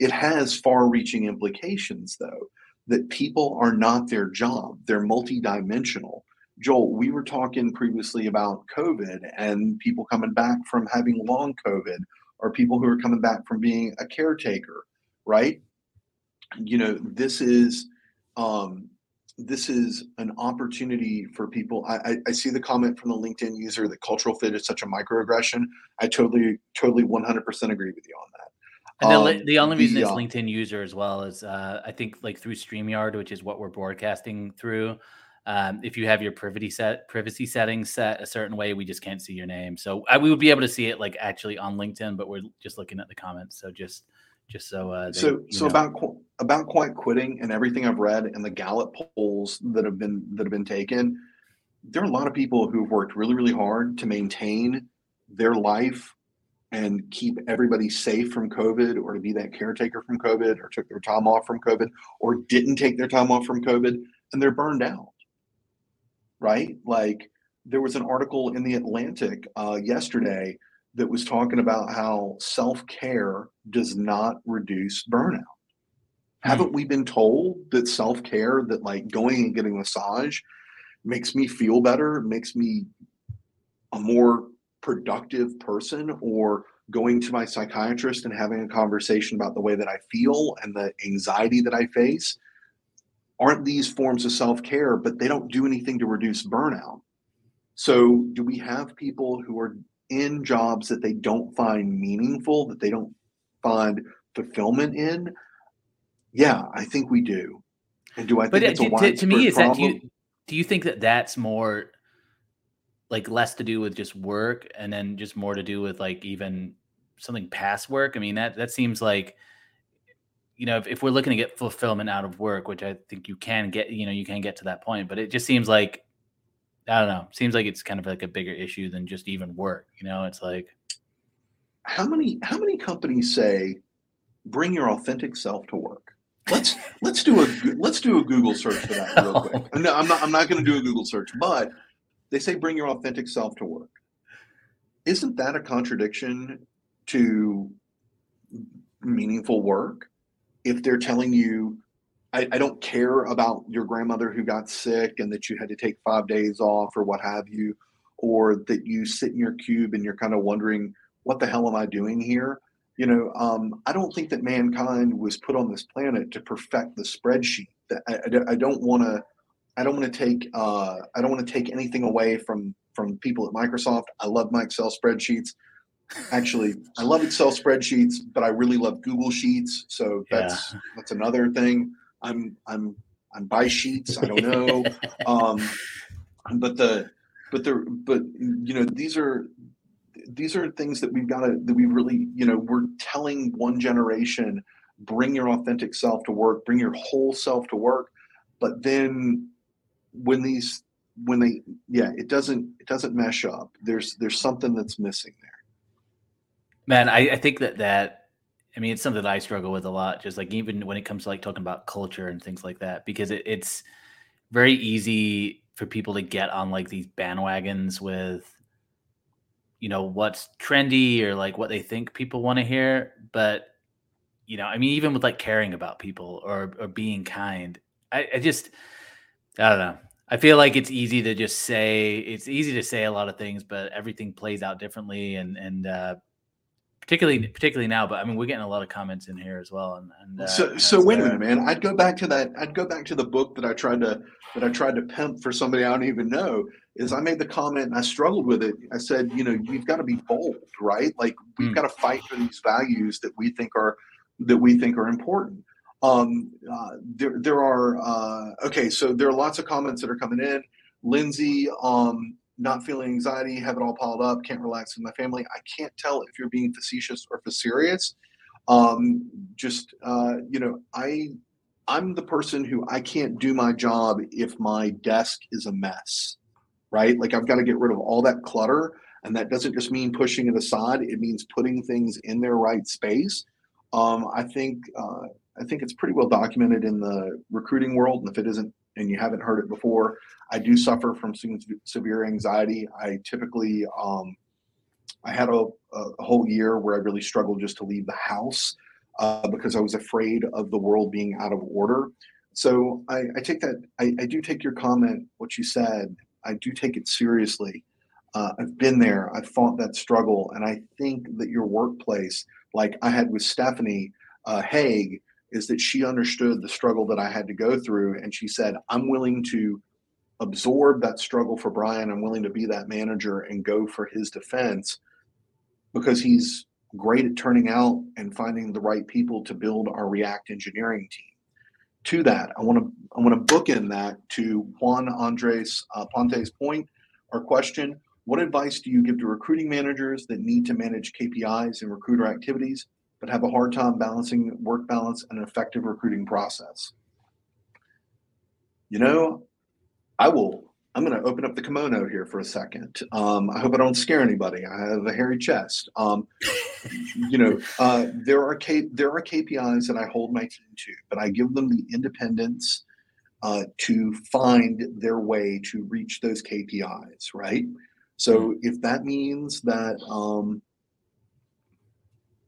It has far-reaching implications, though, that people are not their job; they're multidimensional. Joel, we were talking previously about COVID and people coming back from having long COVID, or people who are coming back from being a caretaker, right? you know this is um, this is an opportunity for people. I, I, I, see the comment from the LinkedIn user that cultural fit is such a microaggression. I totally, totally 100% agree with you on that. And the, the only reason the, it's uh, LinkedIn user as well is uh, I think like through StreamYard, which is what we're broadcasting through. Um, if you have your privacy set privacy settings set a certain way, we just can't see your name. So I, we would be able to see it like actually on LinkedIn, but we're just looking at the comments. So just just so uh, they, so so know. about about quiet quitting and everything I've read and the Gallup polls that have been that have been taken, there are a lot of people who've worked really really hard to maintain their life and keep everybody safe from COVID or to be that caretaker from COVID or took their time off from COVID or didn't take their time off from COVID and they're burned out. Right? Like there was an article in the Atlantic uh, yesterday that was talking about how self care does not reduce burnout. Mm-hmm. Haven't we been told that self care, that like going and getting a massage, makes me feel better, makes me a more productive person, or going to my psychiatrist and having a conversation about the way that I feel and the anxiety that I face? Aren't these forms of self care, but they don't do anything to reduce burnout? So, do we have people who are in jobs that they don't find meaningful, that they don't find fulfillment in? Yeah, I think we do. And do I think but it's a to, to me is problem? that do you, do you think that that's more like less to do with just work and then just more to do with like even something past work. I mean, that that seems like you know, if, if we're looking to get fulfillment out of work, which I think you can get, you know, you can get to that point, but it just seems like I don't know, seems like it's kind of like a bigger issue than just even work. You know, it's like how many how many companies say bring your authentic self to work? Let's let's do a let's do a Google search for that real quick. No, I'm not I'm not going to do a Google search, but they say bring your authentic self to work. Isn't that a contradiction to meaningful work? If they're telling you, I, I don't care about your grandmother who got sick and that you had to take five days off or what have you, or that you sit in your cube and you're kind of wondering, what the hell am I doing here? You know, um, I don't think that mankind was put on this planet to perfect the spreadsheet. I, I, I don't want to. I don't want to take. Uh, I don't want to take anything away from from people at Microsoft. I love my Excel spreadsheets. Actually, I love Excel spreadsheets, but I really love Google Sheets. So that's yeah. that's another thing. I'm I'm I'm by Sheets. I don't know. um, but the but the but you know these are these are things that we've got to that we really you know we're telling one generation bring your authentic self to work bring your whole self to work but then when these when they yeah it doesn't it doesn't mesh up. There's there's something that's missing there. Man i, I think that that i mean it's something that i struggle with a lot just like even when it comes to like talking about culture and things like that because it, it's very easy for people to get on like these bandwagons with you know what's trendy or like what they think people want to hear. But you know i mean even with like caring about people or or being kind I, I just i don't know i feel like it's easy to just say it's easy to say a lot of things but everything plays out differently and and uh particularly particularly now but i mean we're getting a lot of comments in here as well and, and uh, so so wait a minute man i'd go back to that i'd go back to the book that i tried to that i tried to pimp for somebody i don't even know is I made the comment and I struggled with it. I said, you know, you've got to be bold, right? Like we've mm. got to fight for these values that we think are that we think are important. Um, uh, there, there are uh, okay. So there are lots of comments that are coming in. Lindsay, um, not feeling anxiety, have it all piled up, can't relax with my family. I can't tell if you're being facetious or for serious. Um, just uh, you know, I I'm the person who I can't do my job if my desk is a mess right? Like I've got to get rid of all that clutter. And that doesn't just mean pushing it aside, it means putting things in their right space. Um, I think uh, I think it's pretty well documented in the recruiting world. And if it isn't, and you haven't heard it before, I do suffer from severe anxiety. I typically um, I had a, a, whole year where I really struggled just to leave the house uh, because I was afraid of the world being out of order. So I, I take that I, I, do take your comment, what you said, I do take it seriously. Uh, I've been there. I've fought that struggle, and I think that your workplace, like I had with Stephanie uh, Haig, is that she understood the struggle that I had to go through, and she said, "I'm willing to absorb that struggle for Brian. I'm willing to be that manager and go for his defense because he's great at turning out and finding the right people to build our React engineering team." to that, I want to I want to bookend that to Juan Andres uh, Ponte's point or question. What advice do you give to recruiting managers that need to manage KPIs and recruiter activities, but have a hard time balancing work balance and an effective recruiting process? You know, I will I'm going to open up the kimono here for a second. Um, I hope I don't scare anybody. I have a hairy chest. Um, you know, uh, there are K- there are KPIs that I hold my team to, but I give them the independence uh, to find their way to reach those KPIs. Right. So mm-hmm. if that means that, um,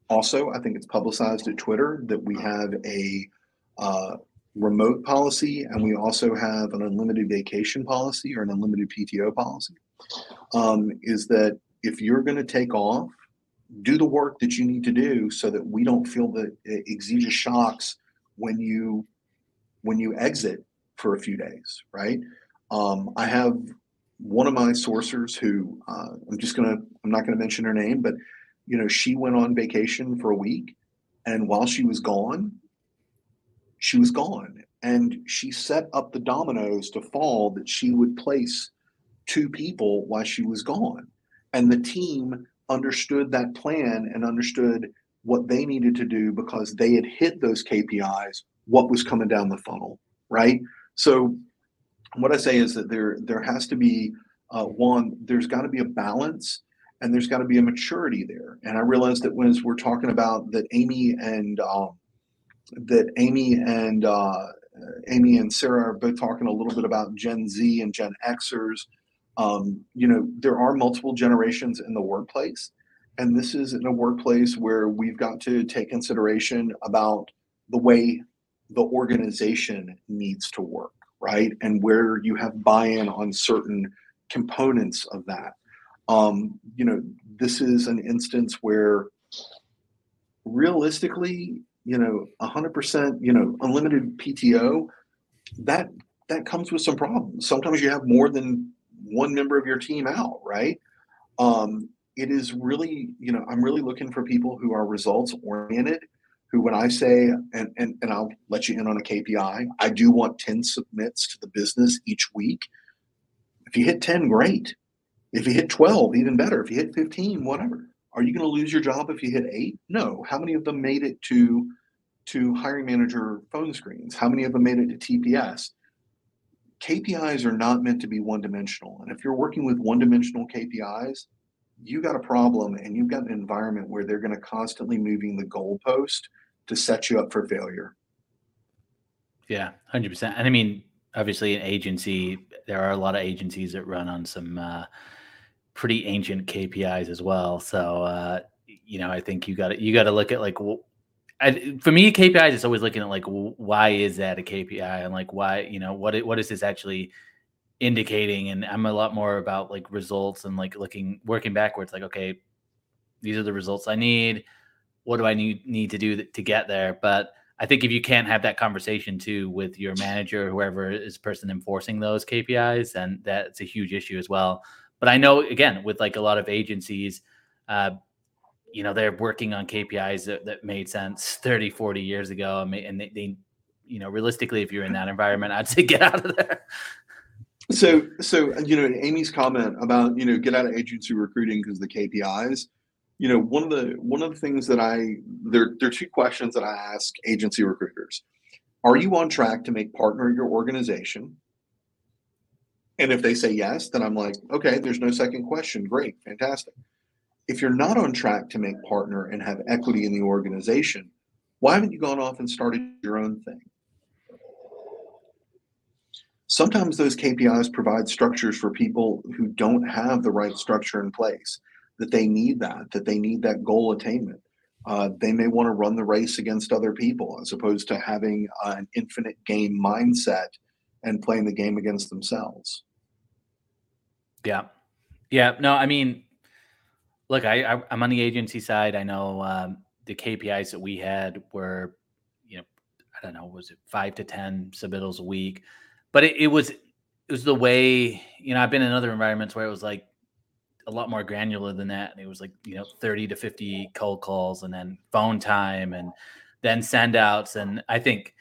also, I think it's publicized at Twitter that we have a uh, remote policy, and we also have an unlimited vacation policy or an unlimited PTO policy. Um, is that if you're going to take off, do the work that you need to do so that we don't feel the exegesis shocks when you when you exit for a few days, right? Um, I have one of my sourcers who uh, I'm just gonna I'm not gonna mention her name, but you know she went on vacation for a week, and while she was gone, she was gone. And she set up the dominoes to fall that she would place two people while she was gone. And the team understood that plan and understood what they needed to do because they had hit those KPIs, what was coming down the funnel, right? So what I say is that there there has to be uh, one, there's got to be a balance and there's got to be a maturity there. And I realized that when we're talking about that Amy and um, that Amy and uh, Amy and Sarah are both talking a little bit about Gen Z and Gen Xers. Um, you know, there are multiple generations in the workplace, and this is in a workplace where we've got to take consideration about the way the organization needs to work, right? And where you have buy-in on certain components of that. Um, you know, this is an instance where realistically, you know, 100%, you know, unlimited PTO, that that comes with some problems. Sometimes you have more than one member of your team out, right? Um, it is really, you know, I'm really looking for people who are results oriented, who when I say, and, and, and I'll let you in on a KPI, I do want 10 submits to the business each week. If you hit 10, great. If you hit 12, even better. If you hit 15, whatever. Are you going to lose your job if you hit eight? No. How many of them made it to to hiring manager phone screens? How many of them made it to TPS? KPIs are not meant to be one dimensional. And if you're working with one dimensional KPIs, you got a problem and you've got an environment where they're going to constantly moving the goalpost to set you up for failure. Yeah, 100%. And I mean, obviously an agency, there are a lot of agencies that run on some uh, pretty ancient KPIs as well. So uh, you know, I think you got to you got to look at like I, for me KPIs is always looking at like why is that a KPI and like why you know what what is this actually indicating? And I'm a lot more about like results and like looking working backwards like okay these are the results I need. What do I need need to do to get there? But I think if you can't have that conversation too with your manager or whoever is person enforcing those KPIs then that's a huge issue as well but I know again with like a lot of agencies, uh, you know, they're working on KPIs that, that made sense 30, 40 years ago. And they, they, you know, realistically, if you're in that environment, I'd say get out of there. So, so you know, Amy's comment about you know get out of agency recruiting because the KPIs. You know, one of the one of the things that I there there are two questions that I ask agency recruiters. Are you on track to make partner your organization? And if they say yes, then I'm like, okay, there's no second question. Great, fantastic. If you're not on track to make partner and have equity in the organization, why haven't you gone off and started your own thing? Sometimes those KPIs provide structures for people who don't have the right structure in place, that they need that, that they need that goal attainment. Uh, they may want to run the race against other people as opposed to having uh, an infinite game mindset and playing the game against themselves. Yeah. Yeah. No, I mean, look, I, I am on the agency side. I know um, the KPIs that we had were, you know, I don't know, was it five to ten submittals a week? But it, it was it was the way you know I've been in other environments where it was like a lot more granular than that, and it was like you know thirty to fifty cold calls, and then phone time, and then send outs, and I think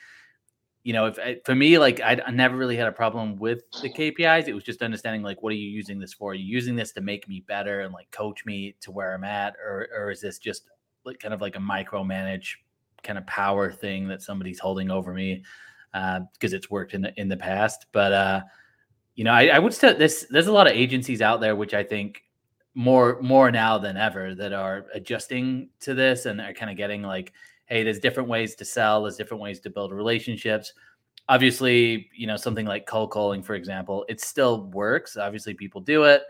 you know, if for me, like I, I, never really had a problem with the KPIs. It was just understanding like, what are you using this for? Are you using this to make me better and like coach me to where I'm at, or or is this just like kind of like a micromanage kind of power thing that somebody's holding over me because uh, it's worked in the in the past? But uh, you know, I, I would say this. There's a lot of agencies out there which I think more more now than ever that are adjusting to this and are kind of getting like hey, there's different ways to sell, there's different ways to build relationships. Obviously, you know, something like cold calling, for example, it still works. Obviously, people do it,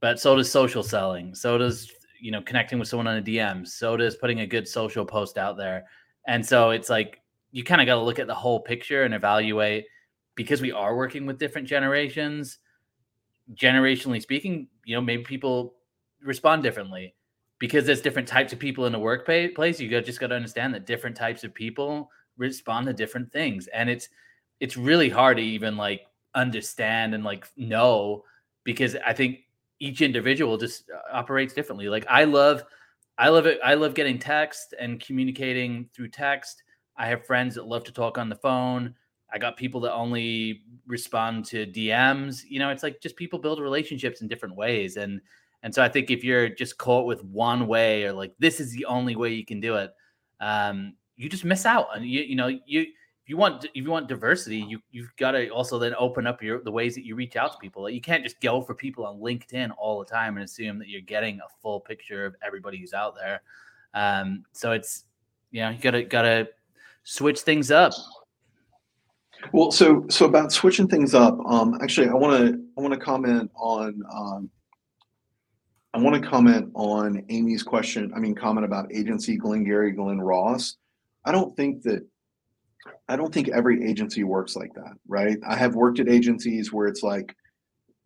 but so does social selling. So does, you know, connecting with someone on a DM. So does putting a good social post out there. And so it's like you kind of got to look at the whole picture and evaluate because we are working with different generations. Generationally speaking, you know, maybe people respond differently because there's different types of people in the workplace. You just got to understand that different types of people respond to different things, and it's it's really hard to even like understand and like know because I think each individual just uh, operates differently. Like I love, I love it. I love getting text and communicating through text. I have friends that love to talk on the phone. I got people that only respond to DMs. You know, it's like just people build relationships in different ways, and And so I think if you're just caught with one way or like this is the only way you can do it, um, you just miss out. And you you know you if you want if you want diversity, you you've got to also then open up your the ways that you reach out to people. Like you can't just go for people on LinkedIn all the time and assume that you're getting a full picture of everybody who's out there. Um, so it's you know you gotta gotta switch things up. Well, so so about switching things up. Um, actually, I want to I want to comment on um, I want to comment on Amy's question. I mean, comment about agency Glengarry Glen Ross. I don't think that I don't think every agency works like that, right? I have worked at agencies where it's like,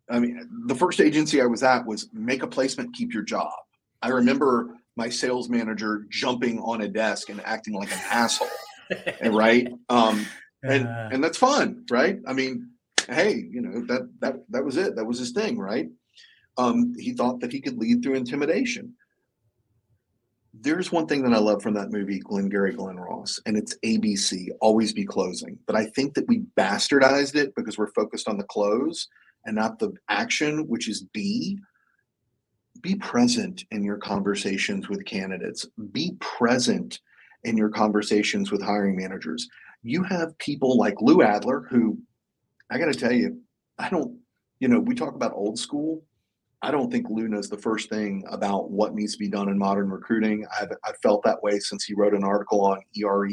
I mean, the first agency I was at was make a placement, keep your job. I remember my sales manager jumping on a desk and acting like an asshole, right? Um, and uh, and that's fun, right? I mean, hey, you know that that that was it. That was his thing, right? Um, he thought that he could lead through intimidation there's one thing that I love from that movie, Glengarry Glen Ross, and it's ABC, always be closing. But I think that we bastardized it because we're focused on the close and not the action, which is B. Be present in your conversations with candidates. Be present in your conversations with hiring managers. You have people like Lou Adler, who I got to tell you, I don't, you know, we talk about old school. I don't think Lou knows the first thing about what needs to be done in modern recruiting. I've, I've felt that way since he wrote an article on ERE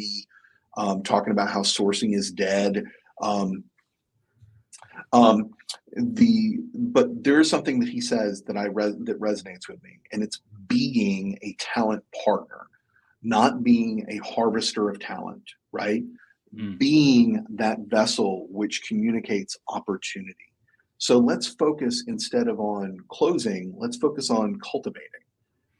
um, talking about how sourcing is dead. Um, um, the but there is something that he says that I re- that resonates with me, and it's being a talent partner, not being a harvester of talent, right? Mm. Being that vessel which communicates opportunity so let's focus instead of on closing, let's focus on cultivating.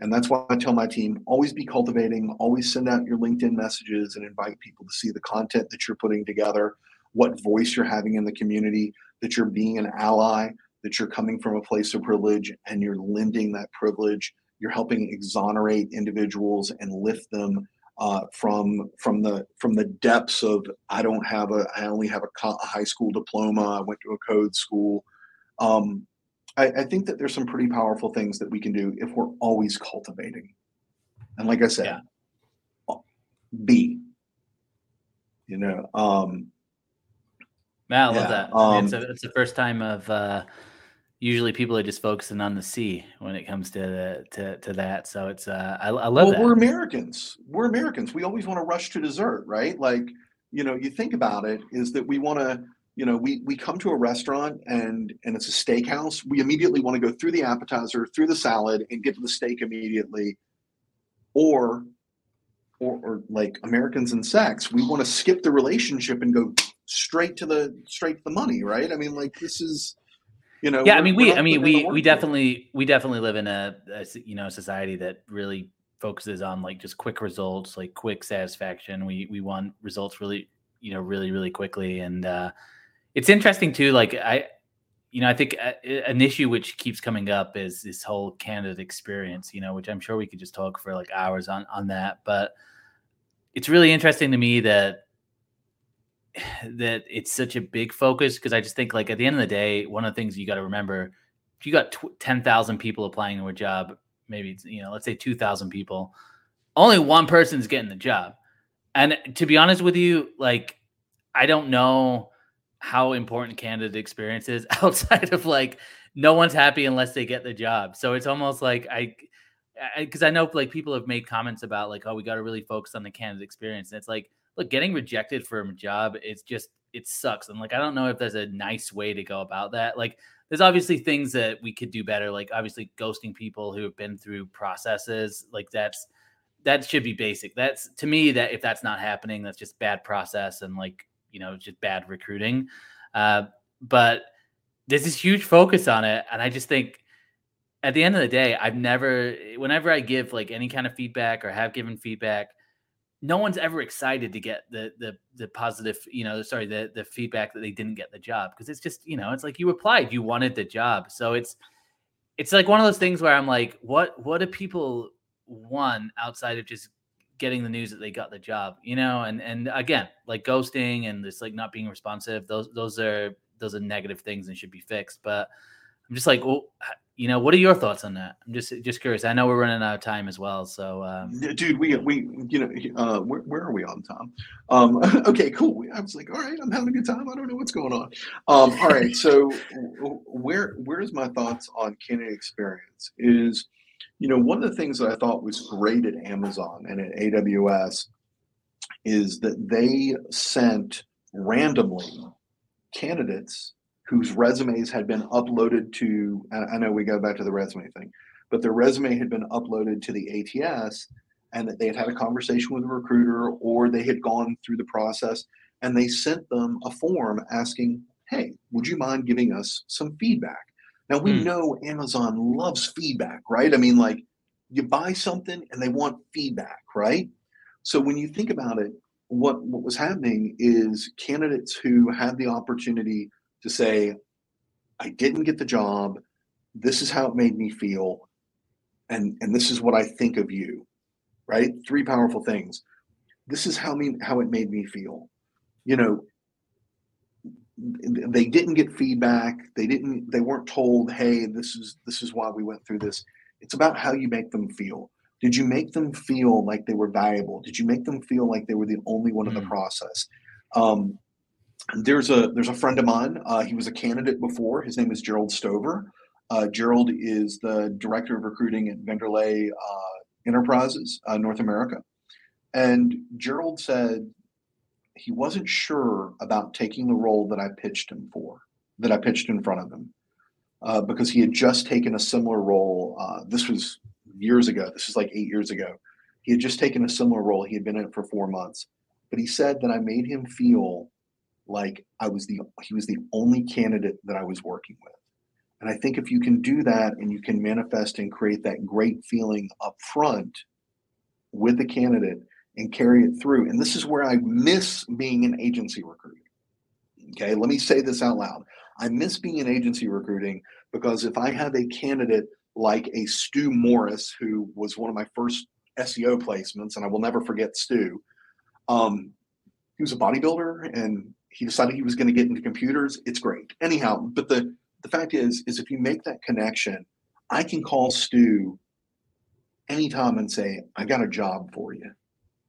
And that's why I tell my team always be cultivating, always send out your LinkedIn messages and invite people to see the content that you're putting together, what voice you're having in the community, that you're being an ally, that you're coming from a place of privilege and you're lending that privilege. You're helping exonerate individuals and lift them uh, from from the from the depths of I don't have a I only have a, co- a high school diploma. I went to a code school. Um, I, I, think that there's some pretty powerful things that we can do if we're always cultivating. And like I said, yeah. Be. You know. Um, Man, I love yeah, that. I mean, it's, um, a, it's the first time of. Uh, usually people are just focusing on the sea when it comes to the, to to that. So it's uh, I, I love well, that. We're Americans. We're Americans. We always want to rush to dessert, right? Like you know, you think about it, is that we want to. You know, we we come to a restaurant and and it's a steakhouse. We immediately want to go through the appetizer, through the salad, and get to the steak immediately. Or, or, or like Americans and sex, we want to skip the relationship and go straight to the straight to the money, right? I mean, like this is you know yeah i mean we i mean we we definitely we definitely live in a, a, you know society that really focuses on like just quick results like quick satisfaction. We we want results really you know really really quickly. And uh it's interesting too like i you know i think uh, an issue which keeps coming up is this whole candidate experience you know which i'm sure we could just talk for like hours on on that. But it's really interesting to me that that it's such a big focus because I just think like at the end of the day, one of the things you got to remember, you got tw- 10,000 people applying to a job, maybe you know, let's say 2,000 people, only one person's getting the job. And to be honest with you, like, I don't know how important candidate experience is outside of like, no one's happy unless they get the job. So it's almost like I, because I, I know like people have made comments about like, oh, we got to really focus on the candidate experience. And it's like, look, getting rejected from a job, it's just it sucks. And like I don't know if there's a nice way to go about that. Like there's obviously things that we could do better, like obviously ghosting people who have been through processes. Like that's that should be basic. That's to me that if that's not happening, that's just bad process and like you know just bad recruiting. Uh, but there's this huge focus on it, and I just think at the end of the day, I've never, whenever I give like any kind of feedback or have given feedback, no one's ever excited to get the the the positive, you know, sorry, the the feedback that they didn't get the job because it's just, you know, it's like you applied, you wanted the job. So it's it's like one of those things where I'm like, what what do people want outside of just getting the news that they got the job, you know? And and again, like ghosting and this like not being responsive, those those are those are negative things and should be fixed. But I'm just like, well, you know, what are your thoughts on that? I'm just just curious. I know we're running out of time as well, so um... dude, we we you know, uh, where, where are we on time? Um, okay, cool. I was like, all right, I'm having a good time. I don't know what's going on. Um, all right, so where where's my thoughts on candidate experience is, you know, one of the things that I thought was great at Amazon and at AWS is that they sent randomly candidates whose resumes had been uploaded to, I know we go back to the resume thing, but their resume had been uploaded to the ATS and that they had had a conversation with a recruiter or they had gone through the process and they sent them a form asking, hey, would you mind giving us some feedback? Now we mm. know Amazon loves feedback, right? I mean, like you buy something and they want feedback, right? So when you think about it, what, what was happening is candidates who had the opportunity to say, I didn't get the job. This is how it made me feel. And, and this is what I think of you, right? Three powerful things. This is how me how it made me feel. You know, they didn't get feedback. They didn't. They weren't told, "Hey, this is this is why we went through this." It's about how you make them feel. Did you make them feel like they were valuable? Did you make them feel like they were the only one mm. in the mm. process? Um, there's a there's a friend of mine. Uh, he was a candidate before. His name is Gerald Stover. Uh, Gerald is the director of recruiting at Vanderlei uh, Enterprises, uh, North America. And Gerald said he wasn't sure about taking the role that I pitched him for, that I pitched in front of him, uh, because he had just taken a similar role. This was years ago. This is like eight years ago. He had just taken a similar role. He had been in it for four months, but he said that I made him feel like I was the he was the only candidate that I was working with. And I think if you can do that and you can manifest and create that great feeling up front with the candidate and carry it through. And this is where I miss being an agency recruiting. Okay, let me say this out loud. I miss being an agency recruiting because if I have a candidate like a Stu Morris, who was one of my first SEO placements, and I will never forget Stu. Um, he was a bodybuilder and he decided he was going to get into computers. It's great. Anyhow, but the the fact is, is if you make that connection, I can call Stu anytime and say, I got a job for you.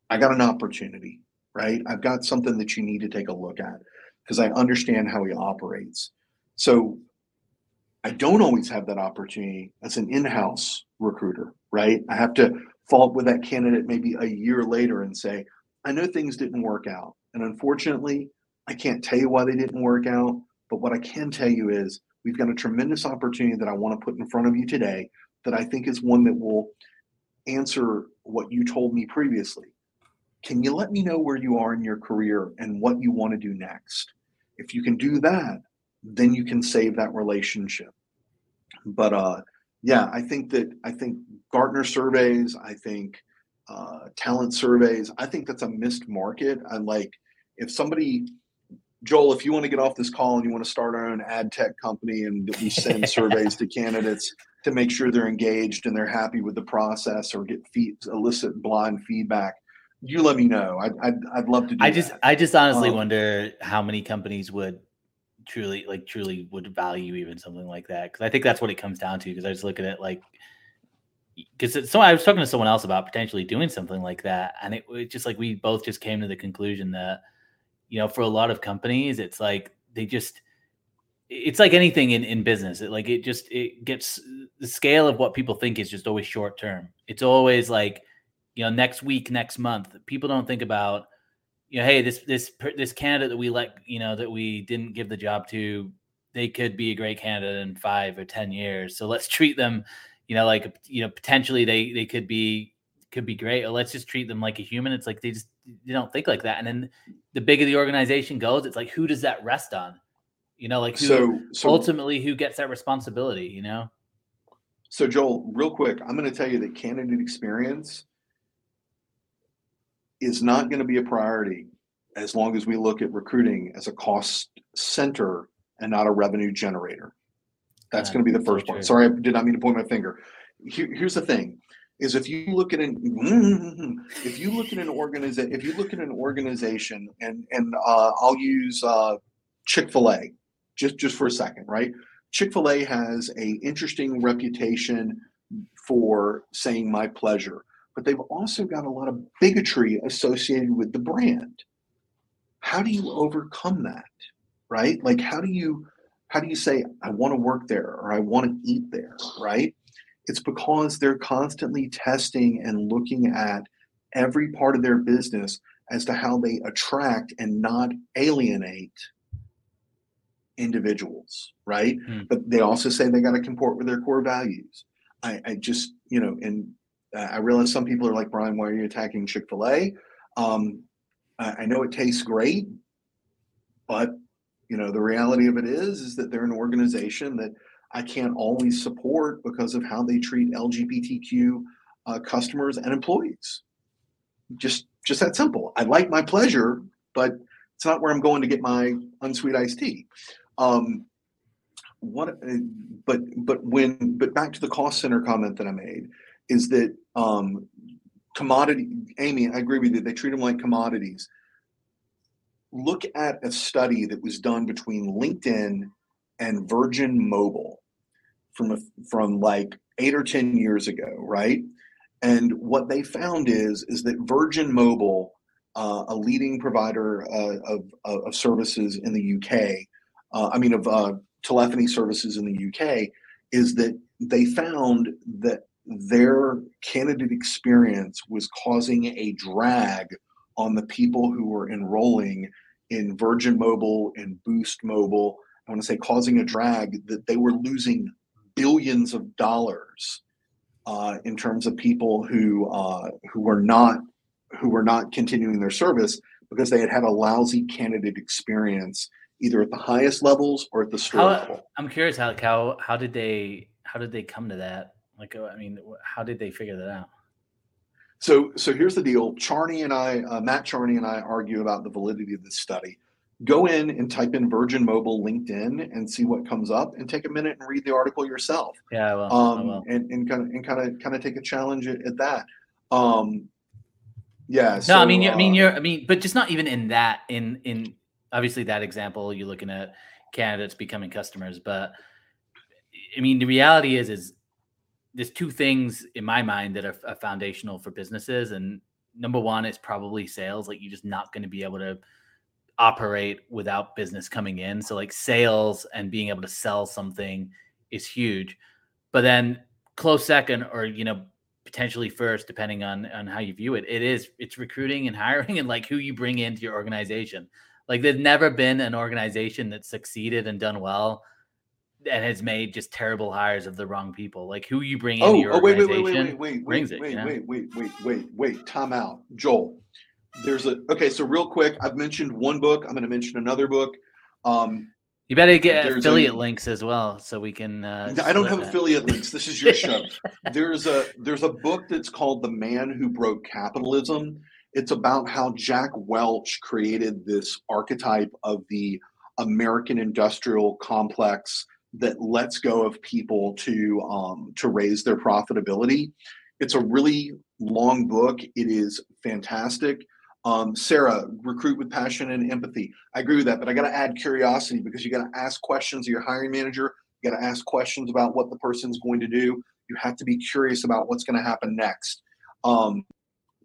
I got an opportunity, right? I've got something that you need to take a look at because I understand how he operates. So I don't always have that opportunity as an in-house recruiter, right? I have to fall with that candidate maybe a year later and say, I know things didn't work out. And unfortunately, I can't tell you why they didn't work out, but what I can tell you is we've got a tremendous opportunity that I want to put in front of you today that I think is one that will answer what you told me previously. Can you let me know where you are in your career and what you want to do next? If you can do that, then you can save that relationship. But uh yeah, I think that I think Gartner surveys, I think uh, talent surveys, I think that's a missed market. I like if somebody Joel, if you want to get off this call and you want to start our own ad tech company and we send surveys to candidates to make sure they're engaged and they're happy with the process or get feed, elicit blind feedback, you let me know. I'd, I'd, I'd love to do I just, that. I just honestly um, wonder how many companies would truly, like, truly would value even something like that. Cause I think that's what it comes down to. Cause I was looking at like, because so I was talking to someone else about potentially doing something like that. And it, it just like, we both just came to the conclusion that, you know, for a lot of companies, it's like they just it's like anything in, in business. It like it just it gets the scale of what people think is just always short term. It's always like, you know, next week, next month. People don't think about, you know, hey, this this this candidate that we let, you know, that we didn't give the job to, they could be a great candidate in five or ten years. So let's treat them, you know, like you know, potentially they they could be could be great. Or let's just treat them like a human. It's like they just they don't think like that. And then the bigger the organization goes, it's like who does that rest on? You know, like who, so, so ultimately who gets that responsibility, you know? So Joel, real quick, I'm going to tell you that candidate experience is not going to be a priority as long as we look at recruiting as a cost center and not a revenue generator. That's going to be the first so Sorry, I did not mean to point my finger. Here, here's the thing: is if you look at an if you look at an organization if you look at an organization and and uh, I'll use uh, Chick Fil A just just for a second, right? Chick-fil-A has a interesting reputation for saying my pleasure, but they've also got a lot of bigotry associated with the brand. How do you overcome that? Right? Like how do you how do you say I want to work there or I want to eat there, right? It's because they're constantly testing and looking at every part of their business as to how they attract and not alienate individuals, right? Mm. But they also say they got to comport with their core values. I, I, just, you know, and I realize some people are like, Brian, why are you attacking Chick fil A? Um, I, I know it tastes great, but, you know, the reality of it is, is that they're an organization that I can't always support because of how they treat LGBTQ uh, customers and employees. Just, just that simple. I like my pleasure, but it's not where I'm going to get my unsweet iced tea. Um, what, uh, but but when but back to the cost center comment that I made is that um, commodity. Amy, I agree with you. They treat them like commodities. Look at a study that was done between LinkedIn and Virgin Mobile from a, from like eight or ten years ago, right? And what they found is is that Virgin Mobile, uh, a leading provider uh, of, of services in the UK, uh, I mean, of uh, telephony services in the UK, is that they found that their candidate experience was causing a drag on the people who were enrolling in Virgin Mobile and Boost Mobile. I want to say causing a drag that they were losing billions of dollars uh, in terms of people who uh, who were not who were not continuing their service because they had had a lousy candidate experience either at the highest levels or at the store how, level. I'm curious how how how did they how did they come to that? Like, uh, I mean, how did they figure that out? So so here's the deal. Charney and I, uh, Matt Charney and I argue about the validity of this study. Go in and type in Virgin Mobile LinkedIn and see what comes up, and take a minute and read the article yourself. Yeah, I will. Um, I will. And and kind of and kind of kind of take a challenge at, at that. Um, yeah. No, so, I mean, you're, I mean, uh, you're, I mean, but just not even in that. In in obviously that example, you're looking at candidates becoming customers, but I mean, the reality is, is there's two things in my mind that are, are foundational for businesses, and number one is probably sales. Like you're just not going to be able to operate without business coming in. So like sales and being able to sell something is huge. But then close second, or you know, potentially first, depending on on how you view it, it is it's recruiting and hiring and like who you bring into your organization. Like there's never been an organization that succeeded and done well and has made just terrible hires of the wrong people. Like who you bring into Oh, your oh wait, wait, organization wait, wait, wait, wait, brings wait, it. wait, you know? wait, wait, wait, wait, wait. Time out, Joel. There's a okay. So real quick, I've mentioned one book. I'm going to mention another book. Um, You better get affiliate a- links as well, so we can. Uh, I don't have that. affiliate links. This is your show. there's a there's a book that's called The Man Who Broke Capitalism. It's about how Jack Welch created this archetype of the American industrial complex that lets go of people to um, to raise their profitability. It's a really long book. It is fantastic. Um, Sarah, recruit with passion and empathy. I agree with that, but I got to add curiosity because you got to ask questions of your hiring manager. You got to ask questions about what the person's going to do. You have to be curious about what's going to happen next. Um,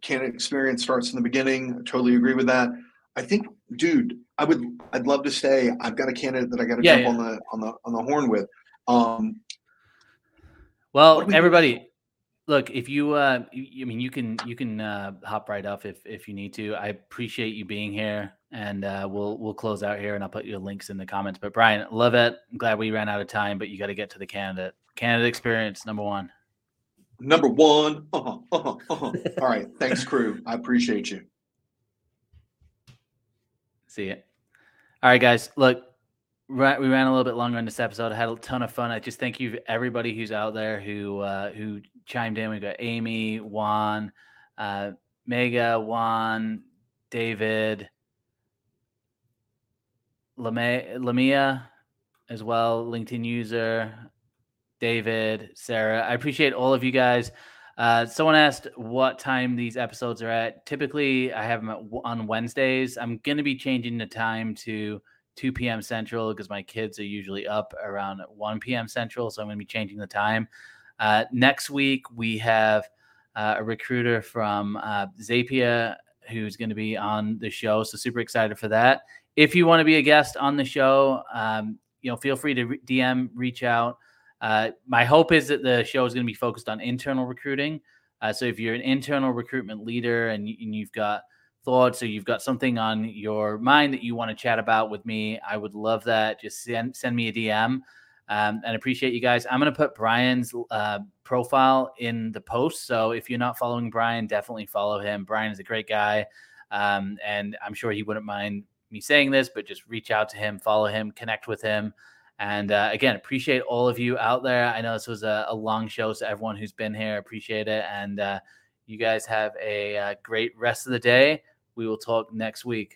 candidate experience starts in the beginning. I totally agree with that. I think, dude, I would, I'd love to say I've got a candidate that I got to Yeah, jump yeah. on the on the on the horn with. Um, Well, we everybody, look, if you, uh, y- I mean, you can you can uh, hop right off if if you need to. I appreciate you being here, and uh, we'll we'll close out here, and I'll put your links in the comments. But Brian, love it. I'm glad we ran out of time, but you got to get to the candidate. Candidate experience number one. number one. Uh-huh, uh-huh, uh-huh. All right. Thanks, crew. I appreciate you. See it. All right, guys. Look, ra- we ran a little bit longer on this episode. I had a ton of fun. I just thank you everybody who's out there who uh, who chimed in. We got Amy, Juan, uh, Mega, Juan, David, Lame- Lamia as well, LinkedIn user, David, Sarah. I appreciate all of you guys. Uh, someone asked what time these episodes are at. Typically, I have them on Wednesdays. I'm going to be changing the time to 2 p.m. Central because my kids are usually up around 1 p.m. Central. So I'm going to be changing the time. Uh, next week, we have uh, a recruiter from uh, Zapier who's going to be on the show. So super excited for that. If you want to be a guest on the show, um, you know, feel free to DM, reach out. Uh, my hope is that the show is going to be focused on internal recruiting. Uh, so if you're an internal recruitment leader and, and you've got thoughts or you've got something on your mind that you want to chat about with me, I would love that. Just send send me a DM. Um, and appreciate you guys. I'm going to put Brian's uh, profile in the post. So if you're not following Brian, definitely follow him. Brian is a great guy. Um, and I'm sure he wouldn't mind me saying this, but just reach out to him, follow him, connect with him. And uh, again, appreciate all of you out there. I know this was a, a, long show, so everyone who's been here, appreciate it. And uh, you guys have a, uh, great rest of the day. We will talk next week.